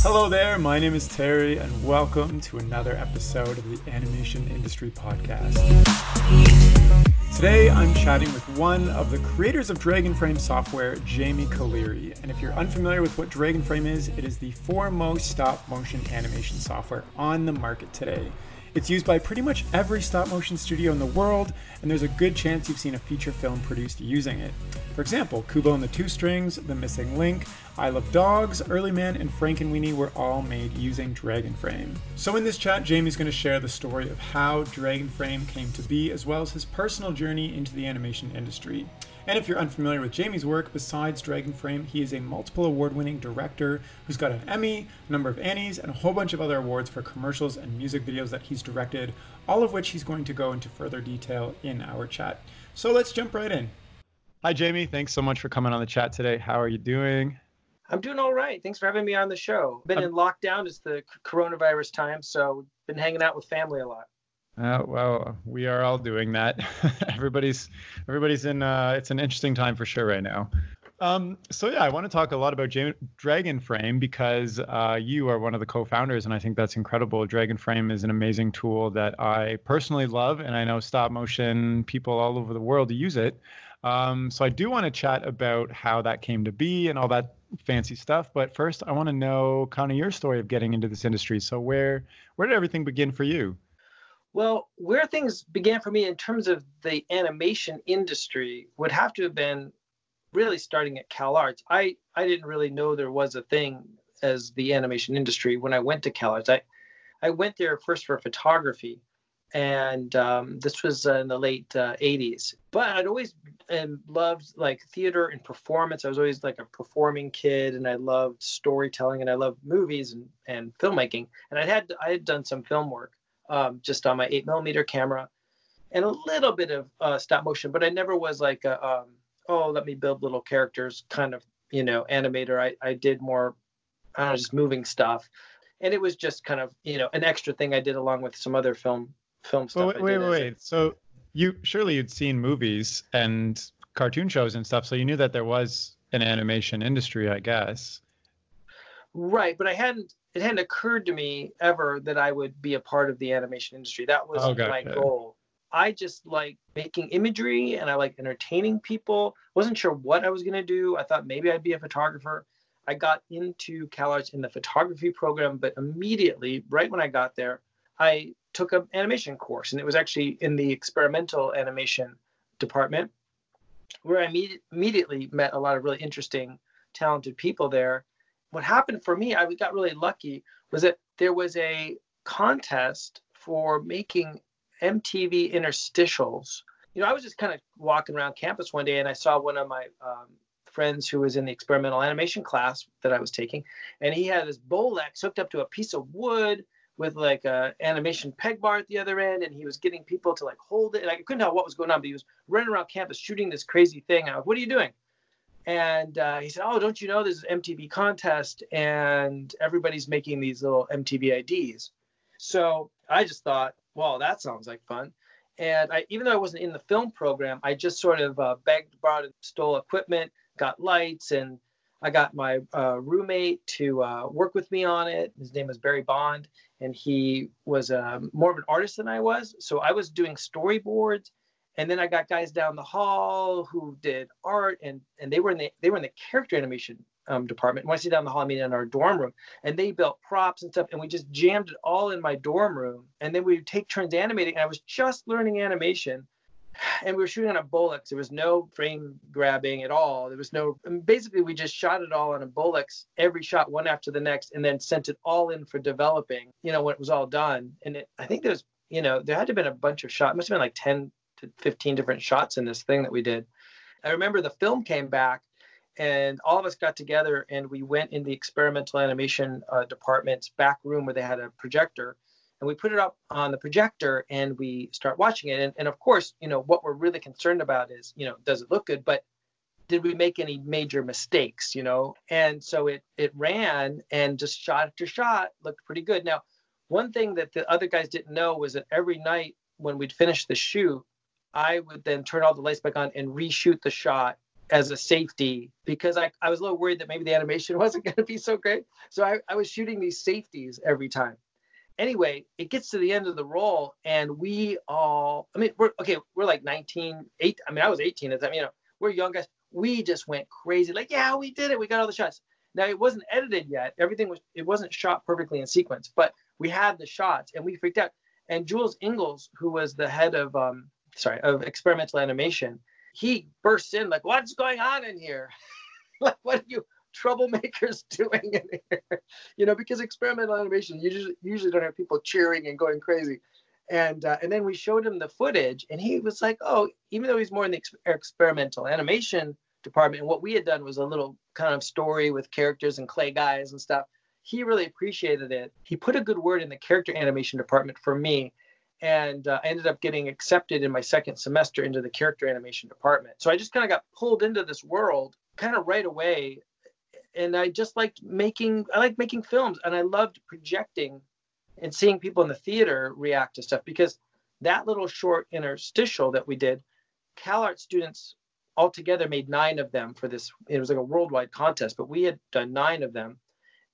Hello there, my name is Terry, and welcome to another episode of the Animation Industry Podcast. Today I'm chatting with one of the creators of Dragonframe software, Jamie Caliri. And if you're unfamiliar with what Dragonframe is, it is the foremost stop motion animation software on the market today. It's used by pretty much every stop motion studio in the world, and there's a good chance you've seen a feature film produced using it. For example, Kubo and the Two Strings, The Missing Link, Isle of Dogs, Early Man, and Frankenweenie were all made using Dragonframe. So in this chat, Jamie's going to share the story of how Dragonframe came to be, as well as his personal journey into the animation industry. And if you're unfamiliar with Jamie's work, besides Dragonframe, he is a multiple award winning director who's got an Emmy, a number of Annies, and a whole bunch of other awards for commercials and music videos that he's directed, all of which he's going to go into further detail in our chat. So let's jump right in. Hi, Jamie. Thanks so much for coming on the chat today. How are you doing? I'm doing all right. Thanks for having me on the show. Been in lockdown. It's the coronavirus time, so been hanging out with family a lot. Uh, well, we are all doing that. everybody's everybody's in. Uh, it's an interesting time for sure right now. Um, so yeah, I want to talk a lot about J- Dragonframe because uh, you are one of the co-founders, and I think that's incredible. Dragonframe is an amazing tool that I personally love, and I know stop motion people all over the world use it. Um, so I do want to chat about how that came to be and all that fancy stuff. But first, I want to know kind of your story of getting into this industry. So where where did everything begin for you? Well, where things began for me in terms of the animation industry would have to have been really starting at CalArts. I, I didn't really know there was a thing as the animation industry when I went to CalArts. I, I went there first for photography, and um, this was uh, in the late uh, 80s. But I'd always um, loved like theater and performance. I was always like a performing kid, and I loved storytelling, and I loved movies and, and filmmaking. And I had I had done some film work um, just on my eight millimeter camera, and a little bit of uh, stop motion. But I never was like, a, um, oh, let me build little characters kind of you know animator. I I did more, I don't know, just moving stuff, and it was just kind of you know an extra thing I did along with some other film film stuff. Well, wait, wait, wait. So you surely you'd seen movies and cartoon shows and stuff, so you knew that there was an animation industry, I guess. Right, but I hadn't it hadn't occurred to me ever that I would be a part of the animation industry. That was oh, my goal. I just like making imagery and I like entertaining people. Wasn't sure what I was going to do. I thought maybe I'd be a photographer. I got into CalArts in the photography program, but immediately, right when I got there, I took an animation course, and it was actually in the experimental animation department, where I imme- immediately met a lot of really interesting, talented people there what happened for me, I got really lucky, was that there was a contest for making MTV interstitials. You know, I was just kind of walking around campus one day and I saw one of my um, friends who was in the experimental animation class that I was taking, and he had this Bolex hooked up to a piece of wood with like a animation peg bar at the other end, and he was getting people to like hold it. And I couldn't tell what was going on, but he was running around campus shooting this crazy thing. I was, "What are you doing?" And uh, he said, "Oh, don't you know this is MTV contest and everybody's making these little MTV IDs?" So I just thought, "Well, that sounds like fun." And I, even though I wasn't in the film program, I just sort of uh, begged, borrowed, and stole equipment, got lights, and I got my uh, roommate to uh, work with me on it. His name was Barry Bond, and he was um, more of an artist than I was. So I was doing storyboards and then I got guys down the hall who did art, and and they were in the they were in the character animation um, department. When I say down the hall, I mean in our dorm room, and they built props and stuff, and we just jammed it all in my dorm room. And then we would take turns animating. And I was just learning animation, and we were shooting on a Bolex. There was no frame grabbing at all. There was no. basically, we just shot it all on a Bolex, every shot one after the next, and then sent it all in for developing. You know, when it was all done, and it, I think there was, you know, there had to have been a bunch of shots. Must have been like 10 to 15 different shots in this thing that we did. I remember the film came back and all of us got together and we went in the experimental animation uh, department's back room where they had a projector and we put it up on the projector and we start watching it. And, and of course you know what we're really concerned about is you know does it look good? But did we make any major mistakes you know? And so it it ran and just shot after shot looked pretty good. Now one thing that the other guys didn't know was that every night when we'd finish the shoot I would then turn all the lights back on and reshoot the shot as a safety because I, I was a little worried that maybe the animation wasn't going to be so great. So I, I was shooting these safeties every time. Anyway, it gets to the end of the roll and we all, I mean, we're okay, we're like 19, 8. I mean, I was 18 at that, you know, we're young guys. We just went crazy. Like, yeah, we did it. We got all the shots. Now it wasn't edited yet. Everything was, it wasn't shot perfectly in sequence, but we had the shots and we freaked out. And Jules Engel, who was the head of, um, sorry, of experimental animation, he bursts in like, "What's going on in here? like, what are you troublemakers doing in here?" you know, because experimental animation you usually usually don't have people cheering and going crazy. And uh, and then we showed him the footage, and he was like, "Oh, even though he's more in the ex- experimental animation department, and what we had done was a little kind of story with characters and clay guys and stuff." He really appreciated it. He put a good word in the character animation department for me, and uh, I ended up getting accepted in my second semester into the character animation department. So I just kind of got pulled into this world kind of right away, and I just liked making. I like making films, and I loved projecting and seeing people in the theater react to stuff because that little short interstitial that we did, CalArt students altogether made nine of them for this. It was like a worldwide contest, but we had done nine of them,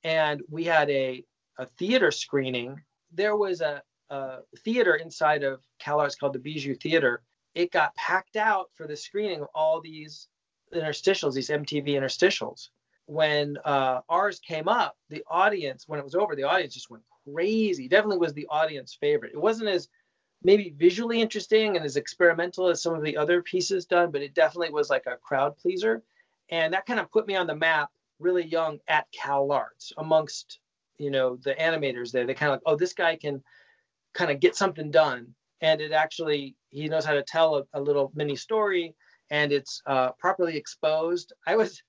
and we had a a theater screening. There was a uh, theater inside of CalArts called the Bijou Theater. It got packed out for the screening of all these interstitials, these MTV interstitials. When uh, ours came up, the audience, when it was over, the audience just went crazy. Definitely was the audience favorite. It wasn't as maybe visually interesting and as experimental as some of the other pieces done, but it definitely was like a crowd pleaser. And that kind of put me on the map really young at CalArts amongst, you know, the animators there. They kind of like, oh, this guy can kind of get something done. And it actually he knows how to tell a, a little mini story and it's uh, properly exposed. I was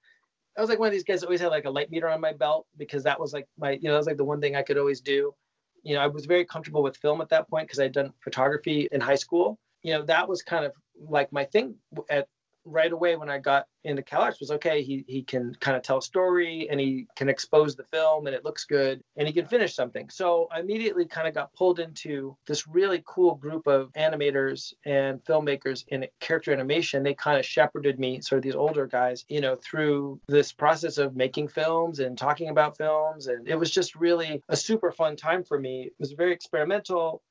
i was like one of these guys that always had like a light meter on my belt because that was like my you know that was like the one thing i could always do. You know i was very comfortable with film at that point because i'd done photography in high school. You know that was kind of like my thing at right away when I got into CalArts was okay. He he can kind of tell a story and he can expose the film and it looks good and he can finish something. So I immediately kind of got pulled into this really cool group of animators and filmmakers in character animation. They kind of shepherded me, sort of these older guys, you know, through this process of making films and talking about films. And it was just really a super fun time for me. It was very experimental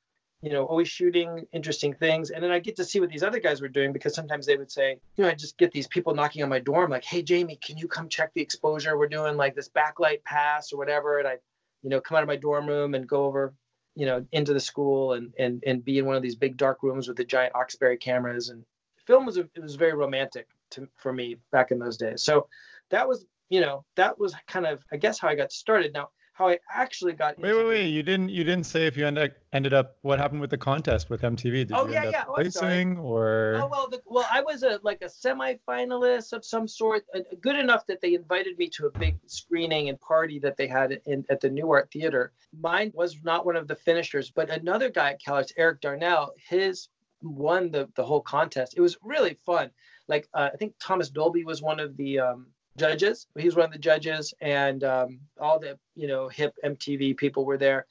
you know, always shooting interesting things. And then I get to see what these other guys were doing because sometimes they would say, you know, I just get these people knocking on my door. I'm like, hey, Jamie, can you come check the exposure? We're doing like this backlight pass or whatever. And I, you know, come out of my dorm room and go over, you know, into the school and and and be in one of these big dark rooms with the giant Oxberry cameras. And film was a, it was very romantic to for me back in those days. So that was, you know, that was kind of I guess how I got started. Now how I actually got. Wait, wait, wait! You didn't you didn't say if you ended ended up what happened with the contest with MTV? Did oh you yeah, end yeah. up oh, placing or? Oh well, the, well I was a like a semi-finalist of some sort, uh, good enough that they invited me to a big screening and party that they had in at the Nuart Theater. Mine was not one of the finishers, but another guy at CalArts, Eric Darnell, his won the the whole contest. It was really fun. Like uh, I think Thomas Dolby was one of the um, judges. He was one of the judges, and um, all the you know hip MTV people were there.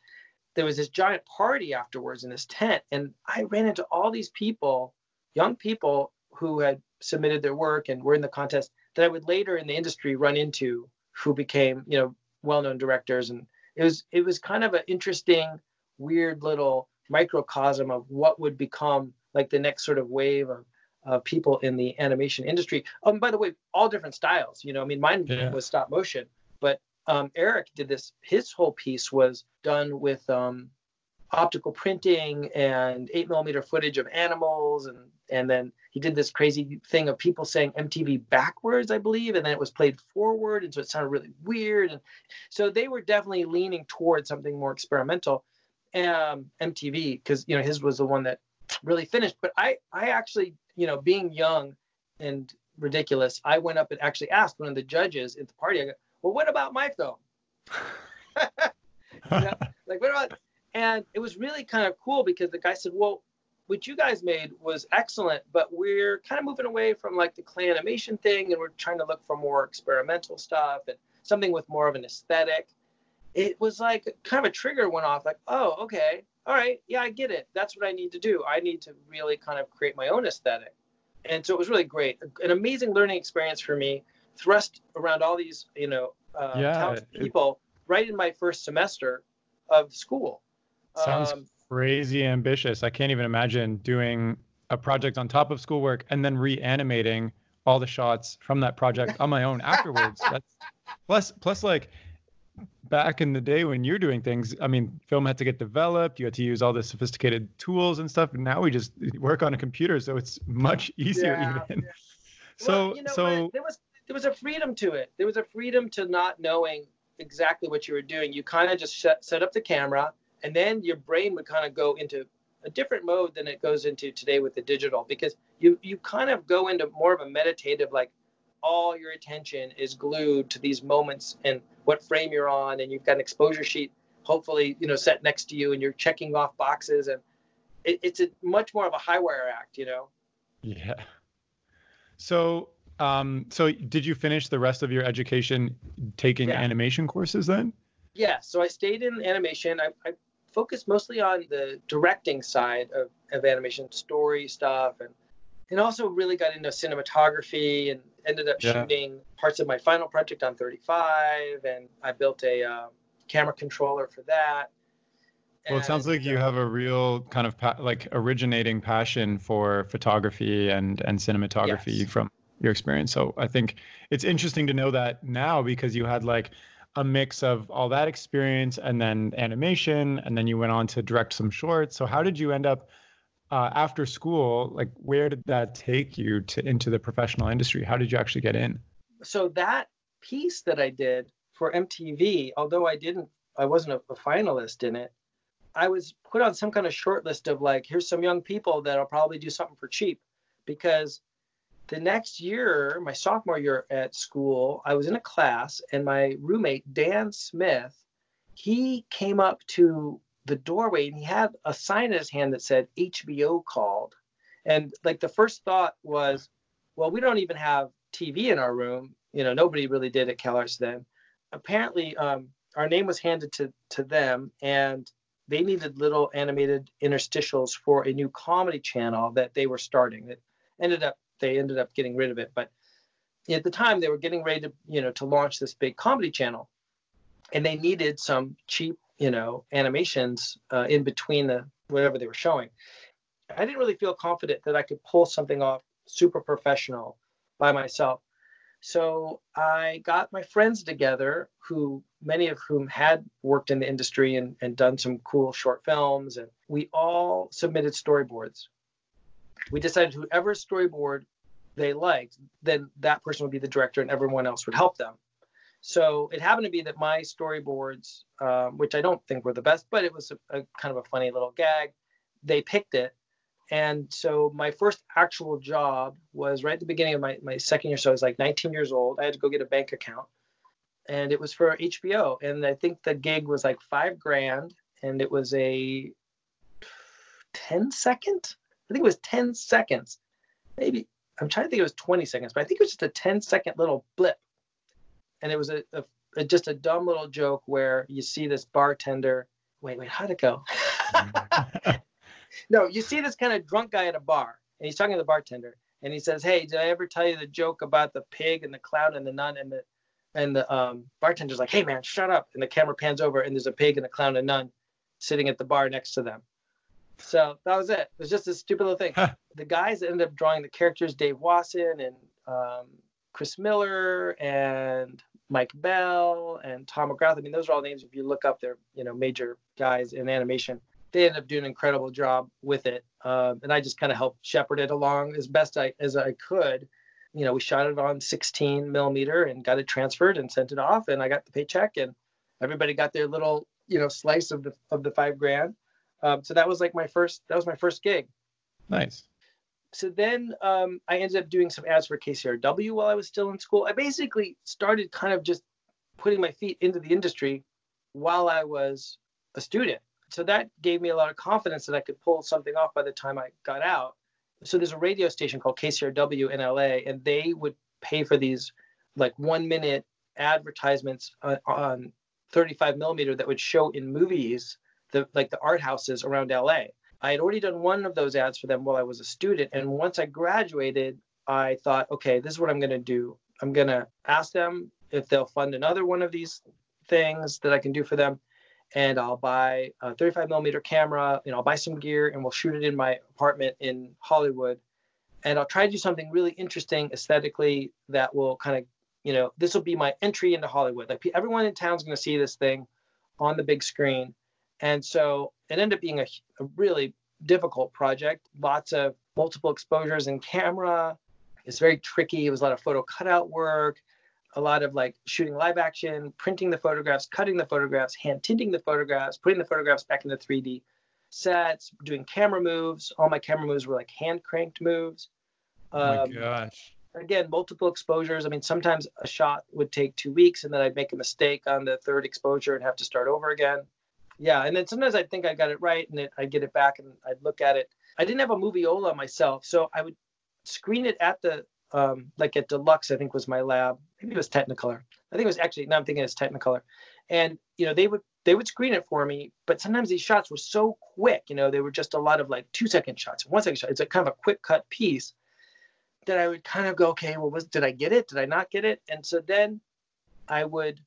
There was this giant party afterwards in this tent, and I ran into all these people, young people who had submitted their work and were in the contest that I would later in the industry run into, who became you know well-known directors, and it was it was kind of an interesting, weird little microcosm of what would become like the next sort of wave of uh, people in the animation industry. Um, by the way, all different styles. You know, I mean, mine yeah. was stop motion, but um, Eric did this. His whole piece was done with um, optical printing and eight millimeter footage of animals, and and then he did this crazy thing of people saying MTV backwards, I believe, and then it was played forward, and so it sounded really weird. And so they were definitely leaning towards something more experimental. Um, MTV, because you know his was the one that really finished. But I I actually you know, being young and ridiculous, I went up and actually asked one of the judges at the party, I go, well, what about my film? know, like, what about, and it was really kind of cool because the guy said, well, what you guys made was excellent, but we're kind of moving away from like the clay animation thing and we're trying to look for more experimental stuff and something with more of an aesthetic. It was like kind of a trigger went off, like, oh, okay, all right, yeah, I get it. That's what I need to do. I need to really kind of create my own aesthetic. and so it was really great, an amazing learning experience for me. Thrust around all these, you know, uh, yeah, people it, right in my first semester of school. Sounds um, crazy ambitious. I can't even imagine doing a project on top of schoolwork and then reanimating all the shots from that project on my own afterwards. That's plus plus like back in the day when you're doing things, I mean, film had to get developed. You had to use all the sophisticated tools and stuff. And Now we just work on a computer, so it's much easier yeah, even. Yeah. So well, you know so what? there was there was a freedom to it. There was a freedom to not knowing exactly what you were doing. You kind of just set, set up the camera, and then your brain would kind of go into a different mode than it goes into today with the digital because you you kind of go into more of a meditative like all your attention is glued to these moments and what frame you're on and you've got an exposure sheet hopefully you know set next to you and you're checking off boxes and it, it's a much more of a high wire act you know? Yeah. So um so did you finish the rest of your education taking yeah. animation courses then? Yeah so i stayed in animation. I, I focused mostly on the directing side of, of animation story stuff and and also really got into cinematography and ended up yeah. shooting parts of my final project on 35 and i built a uh, camera controller for that well it sounds like you have a real kind of pa- like originating passion for photography and and cinematography yes. from your experience so i think it's interesting to know that now because you had like a mix of all that experience and then animation and then you went on to direct some shorts so how did you end up uh, after school, like where did that take you to into the professional industry? How did you actually get in? So that piece that I did for MTV, although I didn't, I wasn't a, a finalist in it. I was put on some kind of short list of like, here's some young people that'll probably do something for cheap, because the next year, my sophomore year at school, I was in a class and my roommate Dan Smith, he came up to the doorway and he had a sign in his hand that said HBO called. And like the first thought was, well, we don't even have TV in our room. You know, nobody really did at CalArts then. Apparently, um, our name was handed to, to them and they needed little animated interstitials for a new comedy channel that they were starting. It ended up, they ended up getting rid of it. But at the time they were getting ready to, you know, to launch this big comedy channel and they needed some cheap you know animations uh, in between the whatever they were showing. I didn't really feel confident that i could pull something off super professional by myself. So i got my friends together who many of whom had worked in the industry and, and done some cool short films and we all submitted storyboards. We decided whoever storyboard they liked then that person would be the director and everyone else would help them so it happened to be that my storyboards, um, which I don't think were the best, but it was a, a, kind of a funny little gag, they picked it. And so my first actual job was right at the beginning of my, my second year. So I was like 19 years old. I had to go get a bank account and it was for HBO. And I think the gig was like five grand and it was a 10 second. I think it was 10 seconds. Maybe I'm trying to think it was 20 seconds, but I think it was just a 10 second little blip and it was a, a, a, just a dumb little joke where you see this bartender. Wait, wait, how'd it go? no, you see this kind of drunk guy at a bar, and he's talking to the bartender, and he says, "Hey, did I ever tell you the joke about the pig and the clown and the nun and the and the um, bartender's like, "Hey, man, shut up!" And the camera pans over, and there's a pig and a clown and a nun sitting at the bar next to them. So that was it. It was just a stupid little thing. the guys that ended up drawing the characters, Dave Wasson and um, Chris Miller and Mike Bell and Tom McGrath. I mean, those are all names. If you look up, they're you know major guys in animation. They ended up doing an incredible job with it, um, and I just kind of helped shepherd it along as best I as I could. You know, we shot it on 16 millimeter and got it transferred and sent it off, and I got the paycheck, and everybody got their little you know slice of the of the five grand. Um, so that was like my first that was my first gig. Nice so then um, I ended up doing some ads for KCRW while I was still in school. I basically started kind of just putting my feet into the industry while I was a student. So that gave me a lot of confidence that I could pull something off by the time I got out. So there's a radio station called KCRW in LA, and they would pay for these like one minute advertisements on, on 35 millimeter that would show in movies, the like the art houses around LA. I had already done one of those ads for them while I was a student. And once I graduated, I thought, okay, this is what I'm going to do. I'm going to ask them if they'll fund another one of these things that I can do for them. And I'll buy a 35 millimeter camera, know, I'll buy some gear and we'll shoot it in my apartment in Hollywood. And I'll try to do something really interesting aesthetically that will kind of, you know, this will be my entry into Hollywood. Like everyone in town's going to see this thing on the big screen. And so it ended up being a, a really difficult project. Lots of multiple exposures in camera. It's very tricky. It was a lot of photo cutout work, a lot of like shooting live action, printing the photographs, cutting the photographs, hand tinting the photographs, putting the photographs back into 3D sets, doing camera moves. All my camera moves were like hand cranked moves. Um, oh my um, gosh. Again, multiple exposures. I mean, sometimes a shot would take two weeks and then I'd make a mistake on the third exposure and have to start over again yeah and then sometimes i'd think i got it right and it, i'd get it back and i'd look at it. I didn't have a moviola myself so i would screen it at the um, like at deluxe i think was my lab. Maybe it was technicolor. I think it was actually now i'm thinking it's technicolor. And you know they would they would screen it for me but sometimes these shots were so quick you know they were just a lot of like two second shots one second shot it's a kind of a quick cut piece that i would kind of go okay well was did i get it? Did i not get it? And so then i would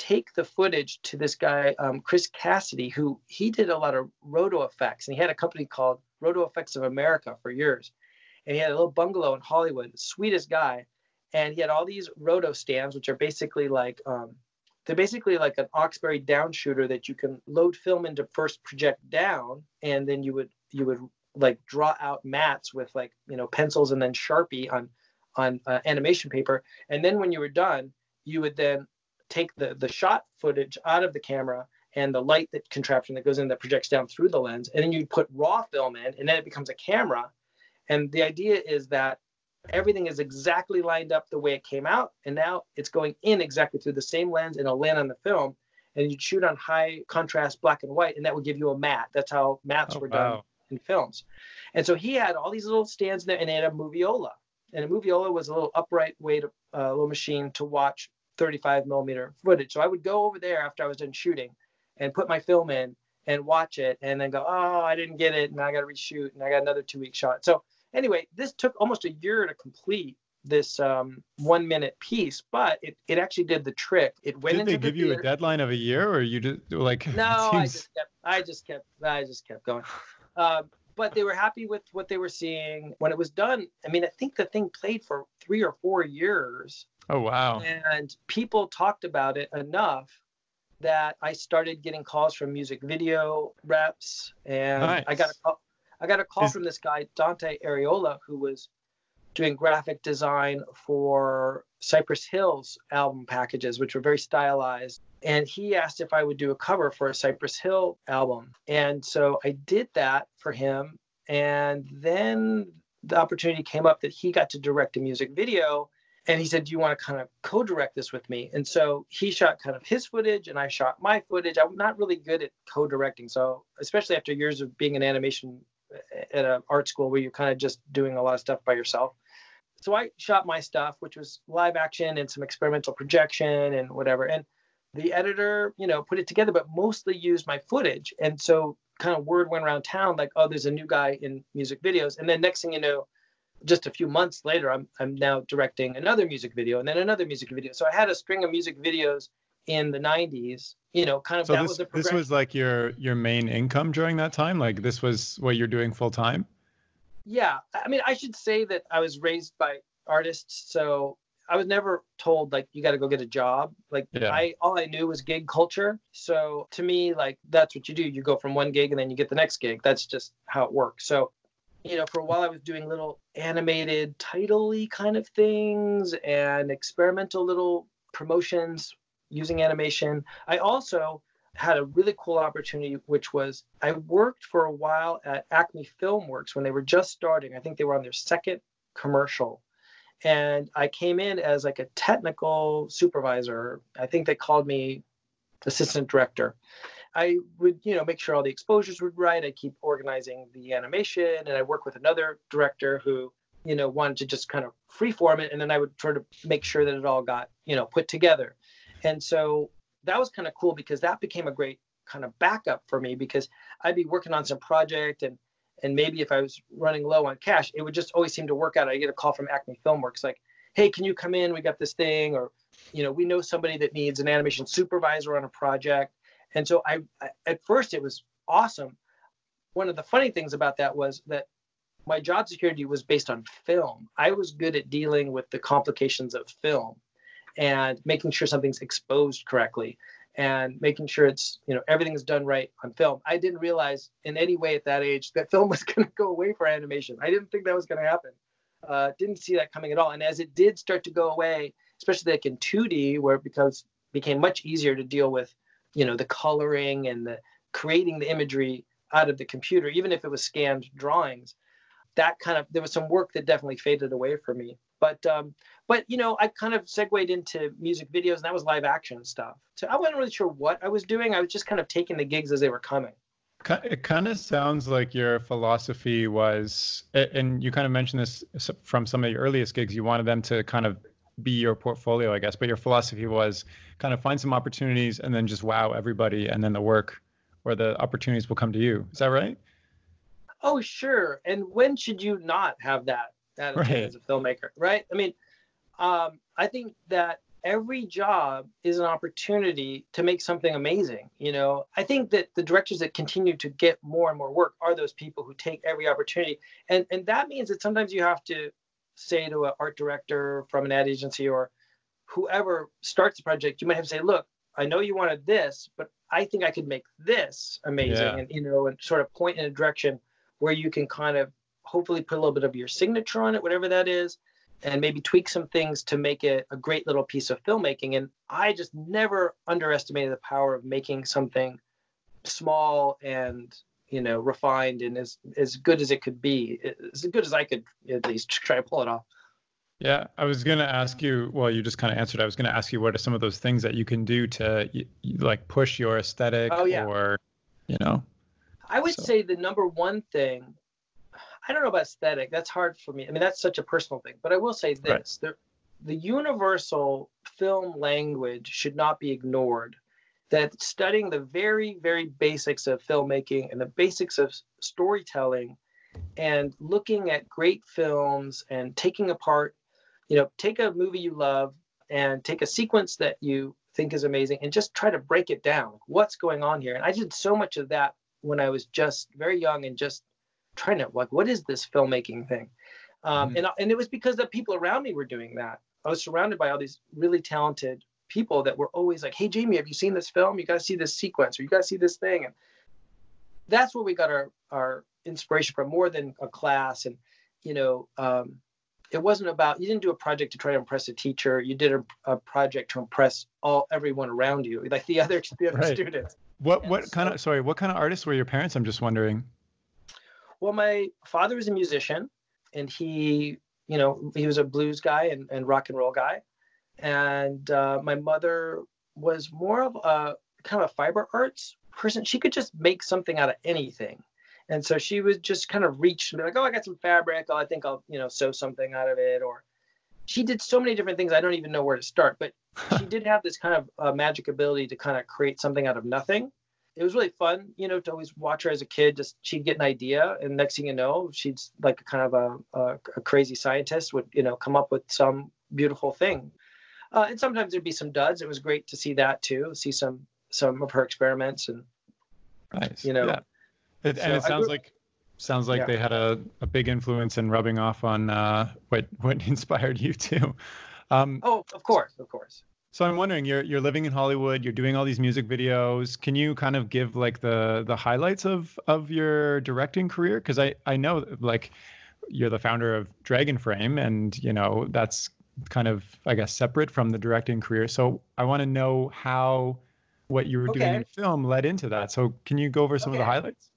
take the footage to this guy, um, Chris Cassidy, who he did a lot of roto effects, and he had a company called Roto Effects of America for years. And he had a little bungalow in Hollywood, the sweetest guy. And he had all these roto stands, which are basically like um, they're basically like an Oxberry down shooter that you can load film into first project down, and then you would you would like draw out mats with like you know pencils and then Sharpie on on uh, animation paper. And then when you were done, you would then take the the shot footage out of the camera and the light that contraption that goes in that projects down through the lens and then you put raw film in and then it becomes a camera. And the idea is that everything is exactly lined up the way it came out and now it's going in exactly through the same lens and it'll land on the film and you'd shoot on high contrast black and white and that would give you a matte. That's how mattes oh, were done wow. in films. And so he had all these little stands there and he had a moviola. And a moviola was a little upright way to uh, little machine to watch 35 millimeter footage. So I would go over there after I was done shooting and put my film in and watch it and then go, oh, I didn't get it. And I got to reshoot and I got another two week shot. So anyway, this took almost a year to complete this um, one minute piece, but it, it actually did the trick. It went did into they give the you a deadline of a year or you just like no seems... I just kept I just kept I just kept going. Um, but they were happy with what they were seeing when it was done. I mean, I think the thing played for three or four years Oh wow! And people talked about it enough that I started getting calls from music video reps, and nice. I got a call. I got a call Is... from this guy Dante Ariola, who was doing graphic design for Cypress Hill's album packages, which were very stylized. And he asked if I would do a cover for a Cypress Hill album. And so I did that for him. And then the opportunity came up that he got to direct a music video and he said, "Do you want to kind of co-direct this with me?" And so he shot kind of his footage, and I shot my footage. I'm not really good at co-directing, so especially after years of being in animation eh, at an art school where you're kind of just doing a lot of stuff by yourself. So I shot my stuff, which was live action and some experimental projection and whatever. And the editor, you know, put it together, but mostly used my footage. And so kind of word went around town like, "Oh, there's a new guy in music videos." And then next thing you know just a few months later, I'm I'm now directing another music video and then another music video. So I had a string of music videos in the 90s. You know, kind of so that this, was this was like your your main income during that time. Like this was what you're doing full time. Yeah, I mean, I should say that I was raised by artists, so I was never told like you got to go get a job. Like yeah. I all I knew was gig culture. So to me, like that's what you do. You go from one gig and then you get the next gig. That's just how it works. So you know, for a while I was doing little animated title kind of things and experimental little promotions using animation. I also had a really cool opportunity, which was I worked for a while at Acme Filmworks when they were just starting. I think they were on their second commercial. And I came in as like a technical supervisor. I think they called me assistant director. I would, you know, make sure all the exposures were right. I keep organizing the animation, and I work with another director who, you know, wanted to just kind of freeform it, and then I would sort of make sure that it all got, you know, put together. And so that was kind of cool because that became a great kind of backup for me because I'd be working on some project and And maybe if I was running low on cash, it would just always seem to work out. I get a call from Acme Filmworks like, "Hey, can you come in? We got this thing," or, you know, we know somebody that needs an animation supervisor on a project. And so I, I at first it was awesome. One of the funny things about that was that my job security was based on film. I was good at dealing with the complications of film and making sure something's exposed correctly and making sure it's you know everything's done right on film. I didn't realize in any way at that age that film was going to go away for animation. I didn't think that was going to happen. Uh, didn't see that coming at all. And as it did start to go away, especially like in 2D, where it becomes became much easier to deal with, you know, the coloring and the creating the imagery out of the computer, even if it was scanned drawings. That kind of there was some work that definitely faded away for me. But um, but you know, I kind of segued into music videos, and that was live action stuff. So I wasn't really sure what I was doing. I was just kind of taking the gigs as they were coming. It kind of sounds like your philosophy was, and you kind of mentioned this from some of your earliest gigs. You wanted them to kind of be your portfolio, I guess. But your philosophy was kind of find some opportunities and then just wow everybody, and then the work or the opportunities will come to you. Is that right? Oh, sure. And when should you not have that attitude right. as a filmmaker, right? I mean, um, I think that every job is an opportunity to make something amazing. You know, I think that the directors that continue to get more and more work are those people who take every opportunity, and and that means that sometimes you have to say to an art director from an ad agency or whoever starts the project, you might have to say, look, I know you wanted this, but I think I could make this amazing, yeah. and you know, and sort of point in a direction where you can kind of hopefully put a little bit of your signature on it, whatever that is, and maybe tweak some things to make it a great little piece of filmmaking. And I just never underestimated the power of making something small and you know refined and as as good as it could be, as good as I could at least try to pull it off. Yeah, I was going to ask you. Well, you just kind of answered. I was going to ask you what are some of those things that you can do to like push your aesthetic oh, yeah. or, you know. I would so. say the number one thing I don't know about aesthetic. That's hard for me. I mean, that's such a personal thing. But I will say this: right. the, the universal film language should not be ignored. That studying the very, very basics of filmmaking and the basics of storytelling, and looking at great films and taking apart, you know, take a movie you love and take a sequence that you think is amazing and just try to break it down. What's going on here? And I did so much of that when I was just very young and just trying to like, what is this filmmaking thing? Um, mm-hmm. and and it was because the people around me were doing that. I was surrounded by all these really talented people that were always like, "Hey, Jamie, have you seen this film? You got to see this sequence, or you got to see this thing." And that's where we got our our inspiration from, more than a class. And you know, um, it wasn't about you didn't do a project to try to impress a teacher. You did a, a project to impress all everyone around you, like the other the other right. students. What and what so, kind of sorry? What kind of artists were your parents? I'm just wondering. Well, my father was a musician, and he, you know, he was a blues guy and, and rock and roll guy, and uh, my mother was more of a kind of a fiber arts person. She could just make something out of anything. And so she would just kind of reach and be like, oh, I got some fabric. Oh, I think I'll, you know, sew something out of it. Or she did so many different things. I don't even know where to start. But she did have this kind of uh, magic ability to kind of create something out of nothing it was really fun, you know, to always watch her as a kid. Just she'd get an idea, and next thing you know, she'd like kind of a, a, a crazy scientist would, you know, come up with some beautiful thing. Uh, and sometimes there'd be some duds. It was great to see that too, see some some of her experiments and nice. you know. Yeah. It, and it sounds grew, like sounds like yeah. they had a, a big influence in rubbing off on uh, what what inspired you too. Um, oh, of course, of course. So I'm wondering, you're you're living in Hollywood, you're doing all these music videos. Can you kind of give like the the highlights of of your directing career? Because I I know like you're the founder of Dragonframe, and you know that's kind of I guess separate from the directing career. So I want to know how what you were okay. doing in film led into that. So can you go over some okay. of the highlights?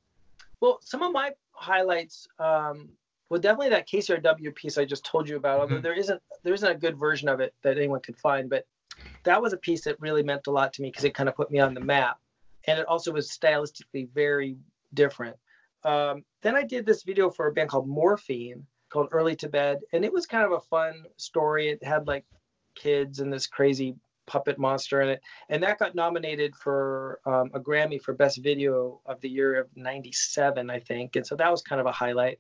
Well, some of my highlights. Um, well, definitely that KCRW piece I just told you about. Although mm-hmm. there isn't there isn't a good version of it that anyone could find, but that was a piece that really meant a lot to me because it kind of put me on the map. And it also was stylistically very different. Um, then I did this video for a band called Morphine called Early to Bed. And it was kind of a fun story. It had like kids and this crazy puppet monster in it and that got nominated for um, a grammy for best video of the year of 97 i think and so that was kind of a highlight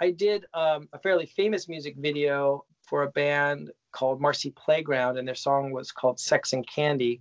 i did um, a fairly famous music video for a band called marcy playground and their song was called sex and candy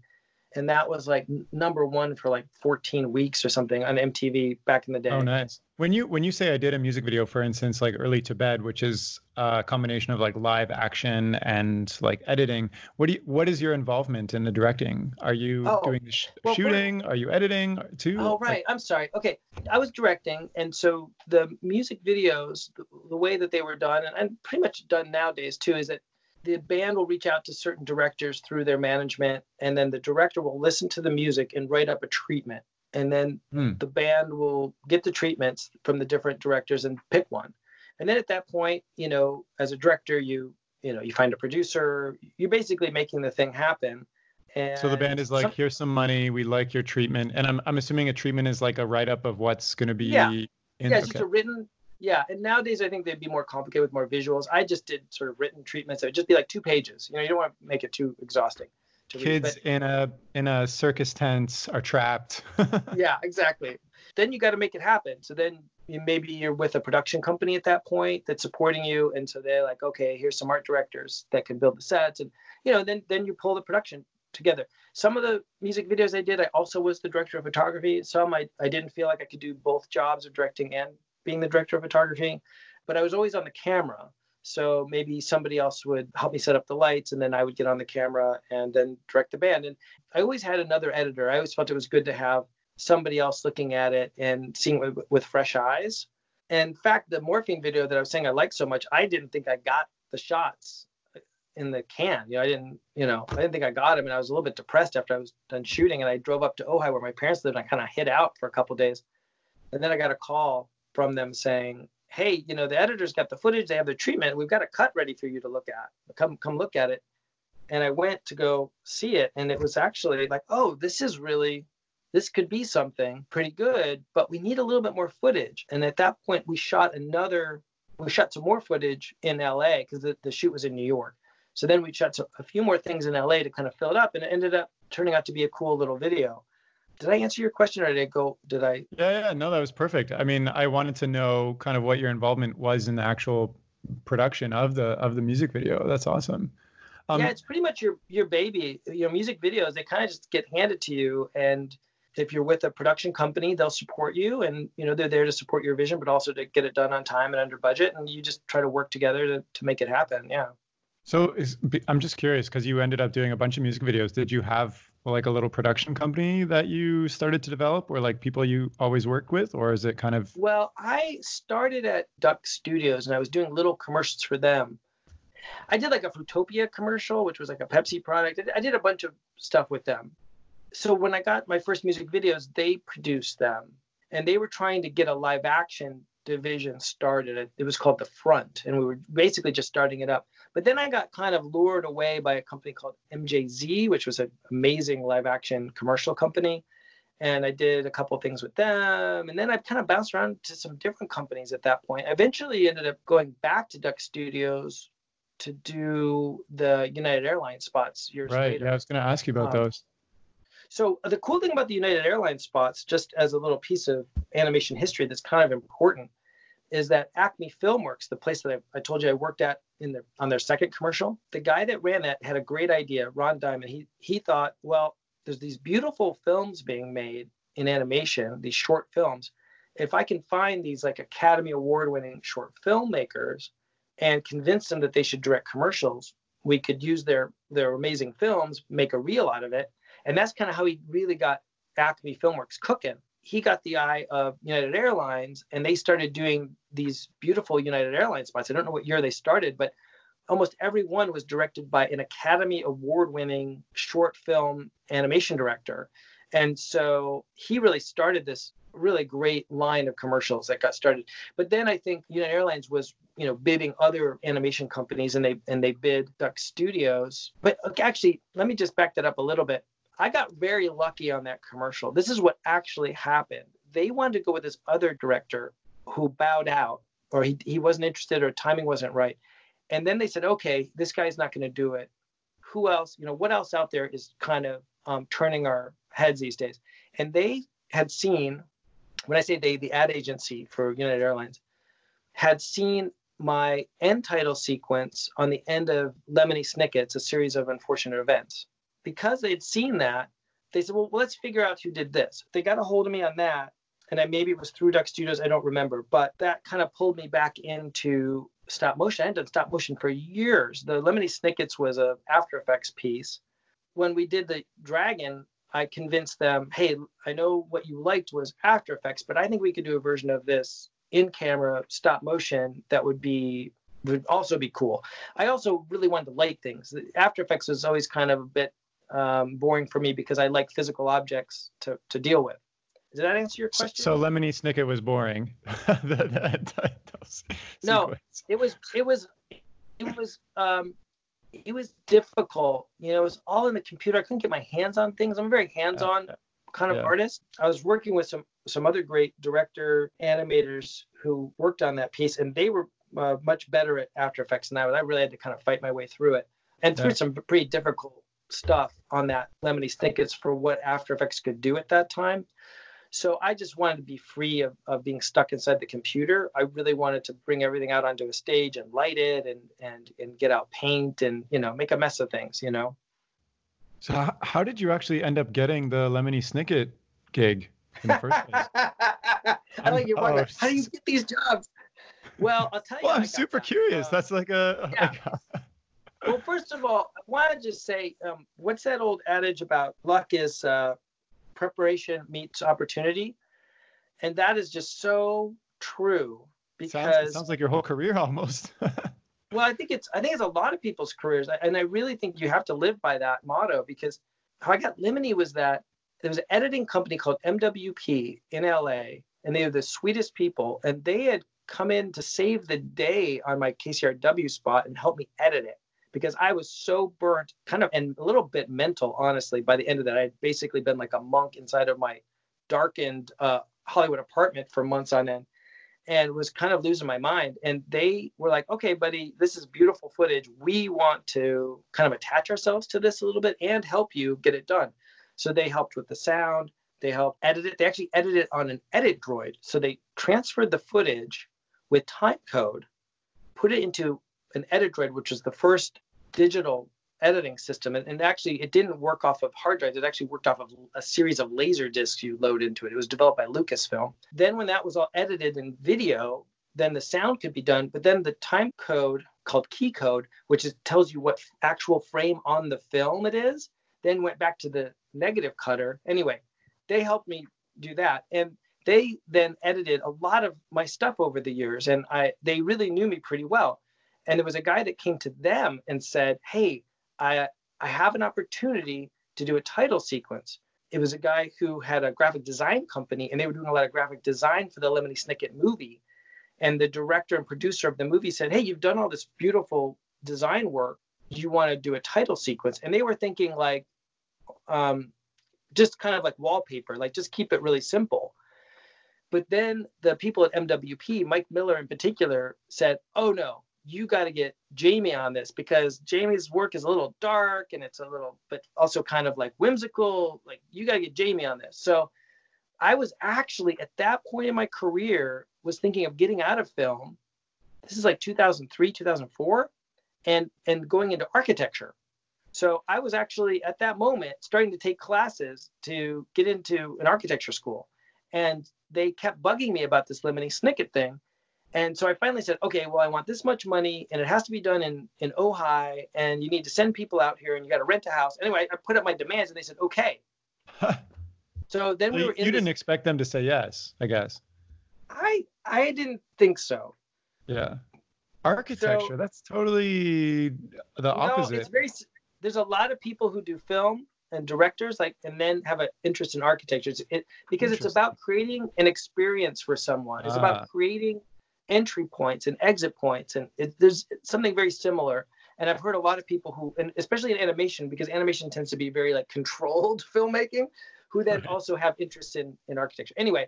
and that was like number one for like 14 weeks or something on MTV back in the day. Oh, nice. When you when you say I did a music video, for instance, like Early to Bed, which is a combination of like live action and like editing, what do you what is your involvement in the directing? Are you oh, doing the sh- well, shooting? Are you editing too? Oh, right. Like, I'm sorry. Okay, I was directing, and so the music videos, the, the way that they were done, and, and pretty much done nowadays too, is that the band will reach out to certain directors through their management and then the director will listen to the music and write up a treatment. And then hmm. the band will get the treatments from the different directors and pick one. And then at that point you know as a director you you know you find a producer you're basically making the thing happen. And so the band is like some, here's some money we like your treatment. And i'm, I'm assuming a treatment is like a write-up of what's going to be yeah, in, yeah it's okay. just a written yeah, and nowadays I think they'd be more complicated with more visuals. I just did sort of written treatments. It would just be like two pages. You know, you don't want to make it too exhausting. to Kids read, in a in a circus tent are trapped. yeah, exactly. Then you got to make it happen. So then you, maybe you're with a production company at that point that's supporting you, and so they're like, okay, here's some art directors that can build the sets, and you know, then then you pull the production together. Some of the music videos I did, I also was the director of photography. Some I, I didn't feel like I could do both jobs of directing and being the director of photography, but I was always on the camera. So maybe somebody else would help me set up the lights, and then I would get on the camera and then direct the band. And I always had another editor. I always felt it was good to have somebody else looking at it and seeing it with fresh eyes. And in fact, the morphine video that I was saying I liked so much, I didn't think I got the shots in the can. You know, I didn't, you know, I didn't think I got him, and I was a little bit depressed after I was done shooting. And I drove up to Ojai, where my parents lived, and I kind of hid out for a couple days. And then I got a call from them saying, "Hey, you know, the editors got the footage. They have the treatment. We've got a cut ready for you to look at. Come, come look at it." And I went to go see it, and it was actually like, "Oh, this is really." This could be something pretty good, but we need a little bit more footage. And at that point, we shot another, we shot some more footage in LA because the, the shoot was in New York. So then we shot a few more things in LA to kind of fill it up, and it ended up turning out to be a cool little video did I answer your question or did I go? Did I? Yeah, yeah, no, that was perfect. I mean, I wanted to know kind of what your involvement was in the actual production of the of the music video. That's awesome. Um, yeah, it's pretty much your your baby. You know, music videos they kind of just get handed to you, and if you're with a production company, they'll support you, and you know they're there to support your vision, but also to get it done on time and under budget, and you just try to work together to to make it happen. Yeah. So is, I'm just curious because you ended up doing a bunch of music videos. Did you have like a little production company that you started to develop or like people you always work with or is it kind of well i started at duck studios and i was doing little commercials for them. I did like a fruitopia commercial which was like a pepsi product. I did a bunch of stuff with them. So when i got my first music videos they produced them and they were trying to get a live action division started. It was called The Front, and we were basically just starting it up. But then I got kind of lured away by a company called MJZ, which was an amazing live action commercial company. And I did a couple things with them. And then I kind of bounced around to some different companies at that point. I eventually ended up going back to Duck Studios to do the United Airlines spots years right. later. Yeah, I was going to ask you about um, those. So the cool thing about the United Airlines spots, just as a little piece of animation history that's kind of important, is that Acme Filmworks, the place that I, I told you I worked at in the on their second commercial, the guy that ran that had a great idea, Ron Diamond. He he thought, well, there's these beautiful films being made in animation, these short films. If I can find these like Academy Award winning short filmmakers and convince them that they should direct commercials, we could use their their amazing films, make a reel out of it, and that's kind of how he really got Acme Filmworks cooking. He got the eye of United Airlines, and they started doing these beautiful United Airlines spots. I don't know what year they started, but almost every one was directed by an Academy Award winning short film animation director. And so he really started this really great line of commercials that got started. But then I think United Airlines was, you know, bidding other animation companies and they and they bid Duck Studios. But actually, let me just back that up a little bit. I got very lucky on that commercial. This is what actually happened. They wanted to go with this other director who bowed out or he, he wasn't interested or timing wasn't right. And then they said, okay, this guy's not going to do it. who else, you know, what else out there is kind of um, turning our heads these days. And they had seen, when I say they, the ad agency for United Airlines, had seen my end title sequence on the end of Lemony Snicket's, a series of unfortunate events. Because they'd seen that, they said, well, let's figure out who did this. They got a hold of me on that. And I maybe it was through Duck Studios, I don't remember, but that kind of pulled me back into stop motion. I had done stop motion for years. The Lemony Snicket's was a After Effects piece. When we did the Dragon, I convinced them, hey, I know what you liked was After Effects, but I think we could do a version of this in camera stop motion that would be would also be cool. I also really wanted to light things. After Effects was always kind of a bit um, boring for me because I like physical objects to, to deal with. Did that answer your question? So, so Lemony Snicket was boring. no, it was it was it was um, it was difficult. You know, it was all in the computer. I couldn't get my hands on things. I'm a very hands-on uh, kind of yeah. artist. I was working with some some other great director animators who worked on that piece, and they were uh, much better at After Effects than I was. I really had to kind of fight my way through it, and through yeah. some pretty difficult stuff on that Lemony Snicket's for what After Effects could do at that time. So I just wanted to be free of, of being stuck inside the computer. I really wanted to bring everything out onto a stage and light it and and and get out paint and you know make a mess of things. You know. So how, how did you actually end up getting the Lemony Snicket gig in the first place? I like you wonder how do you get these jobs? Well, I'll tell you. Well, I'm super curious. Uh, That's like a. Yeah. Like well, first of all, I want to just say, um, what's that old adage about luck is uh, preparation meets opportunity, and that is just so true because sounds, sounds like your whole career almost. well, I think it's I think it's a lot of people's careers, and I really think you have to live by that motto because how I got Lemony was that there was an editing company called MWP in LA, and they were the sweetest people, and they had come in to save the day on my KCRW spot and help me edit it because I was so burnt, kind of, and a little bit mental, honestly. By the end of that, I had basically been like a monk inside of my darkened uh, Hollywood apartment for months on end and was kind of losing my mind. And they were like, okay, buddy, this is beautiful footage. We want to kind of attach ourselves to this a little bit and help you get it done. So they helped with the sound. They helped edit it. They actually edited it on an edit droid. So they transferred the footage with time code, put it into an Edit-Droid, which was the first digital editing system. And, and, actually, it didn't work off of hard drives. It actually worked off of a series of laser discs you load into it. It was developed by Lucasfilm. Then, when that was all edited in video, then the sound could be done. But then the time code called key code, which is, tells you what actual frame on the film it is, then went back to the negative cutter. Anyway, they helped me do that. And they then edited a lot of my stuff over the years and I they really knew me pretty well and there was a guy that came to them and said, Hey, I, I have an opportunity to do a title sequence. It was a guy who had a graphic design company and they were doing a lot of graphic design for the Lemony Snicket movie. And the director and producer of the movie said, Hey, you've done all this beautiful design work. You want to do a title sequence? And they were thinking, like, um, just kind of like wallpaper, like just keep it really simple. But then the people at MWP, Mike Miller in particular, said, Oh no, you got to get Jamie on this because Jamie's work is a little dark and it's a little, but also kind of like whimsical. Like you got to get Jamie on this. So I was actually at that point in my career was thinking of getting out of film. This is like 2003, 2004, and and going into architecture. So I was actually at that moment starting to take classes to get into an architecture school, and they kept bugging me about this Lemony Snicket thing and so I finally said, okay, well, I want this much money and it has to be done in, in Ojai and you need to send people out here and you got to rent a house. Anyway, I put up my demands and they said, okay. so then we were You didn't expect them to say yes, I guess. I I didn't think so. Yeah. Architecture, so, that's totally the opposite. it's very, there's a lot of people who do film and directors like and then have an interest in architecture it's, it, because it's about creating an experience for someone it's ah. about creating entry points and exit points and it, there's something very similar and i've heard a lot of people who and especially in animation because animation tends to be very like controlled filmmaking who then also have interest in in architecture anyway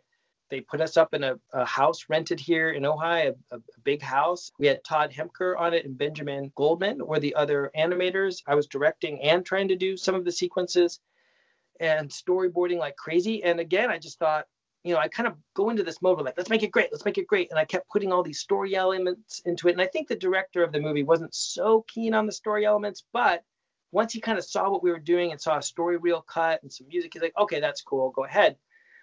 They put us up in a, a house rented here in Ojai, a, a, big house. We had Todd Hemker on it and Benjamin Goldman were the other animators. I was directing and trying to do some of the sequences and storyboarding like crazy. And again, I just thought, you know, I kind of go into this mode of like, let's make it great, let's make it great. And I kept putting all these story elements into it. And I think the director of the movie wasn't so keen on the story elements, but once he kind of saw what we were doing and saw a story reel cut and some music, he's like, okay, that's cool, go ahead.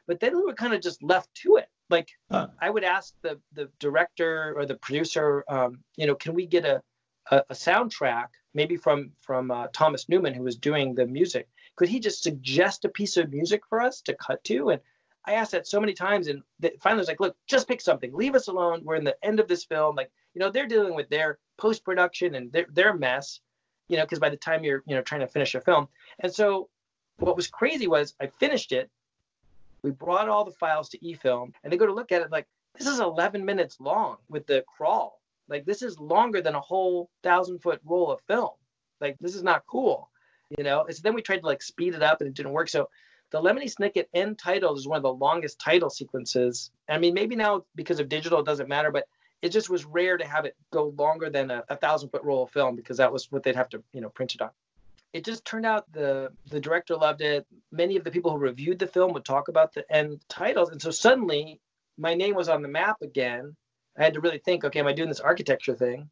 But then we were kind of just left to it. Like huh. I would ask the the director or the producer, um, you know, can we get a, a, a soundtrack maybe from from uh, Thomas Newman who was doing the music? Could he just suggest a piece of music for us to cut to? And I asked that so many times, and finally I was like, look, just pick something. Leave us alone. We're in the end of this film. Like, you know, they're dealing with their post production and their their mess you know, because by the time you're, you know, trying to finish a film. And so what was crazy was I finished it. We brought all the files to eFilm and they go to look at it like, this is 11 minutes long with the crawl. Like, this is longer than a whole thousand foot roll of film. Like, this is not cool, you know? And so then we tried to like speed it up and it didn't work. So the Lemony Snicket end title is one of the longest title sequences. I mean, maybe now because of digital, it doesn't matter, but it just was rare to have it go longer than a, a thousand foot roll of film because that was what they'd have to you know print it on. It just turned out the the director loved it. Many of the people who reviewed the film would talk about the end titles. And so suddenly my name was on the map again. I had to really think okay am i doing this architecture thing?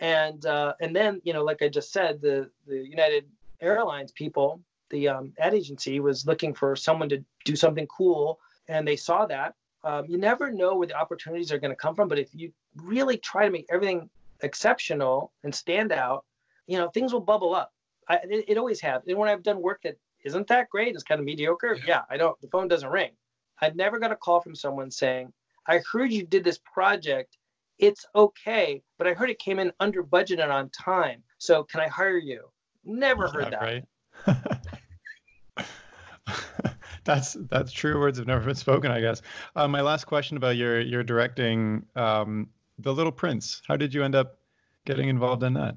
And uh, and then you know like i just said the the united airlines people the um, ad agency was looking for someone to do something cool and they saw that. Um, you never know where the opportunities are going to come from but if you really try to make everything exceptional and stand out you know things will bubble up. I, it, it, always has and when i've done work that isn't that great it's kind of mediocre yeah. yeah i don't the phone doesn't ring. I've never got a call from someone saying i heard you did this project. It's okay but i heard it came in under budget and on time. So can i hire you? Never heard that, that. right that's that's true words have never been spoken, I guess. Uh, my last question about your your directing, um, The Little Prince. How did you end up getting involved in that?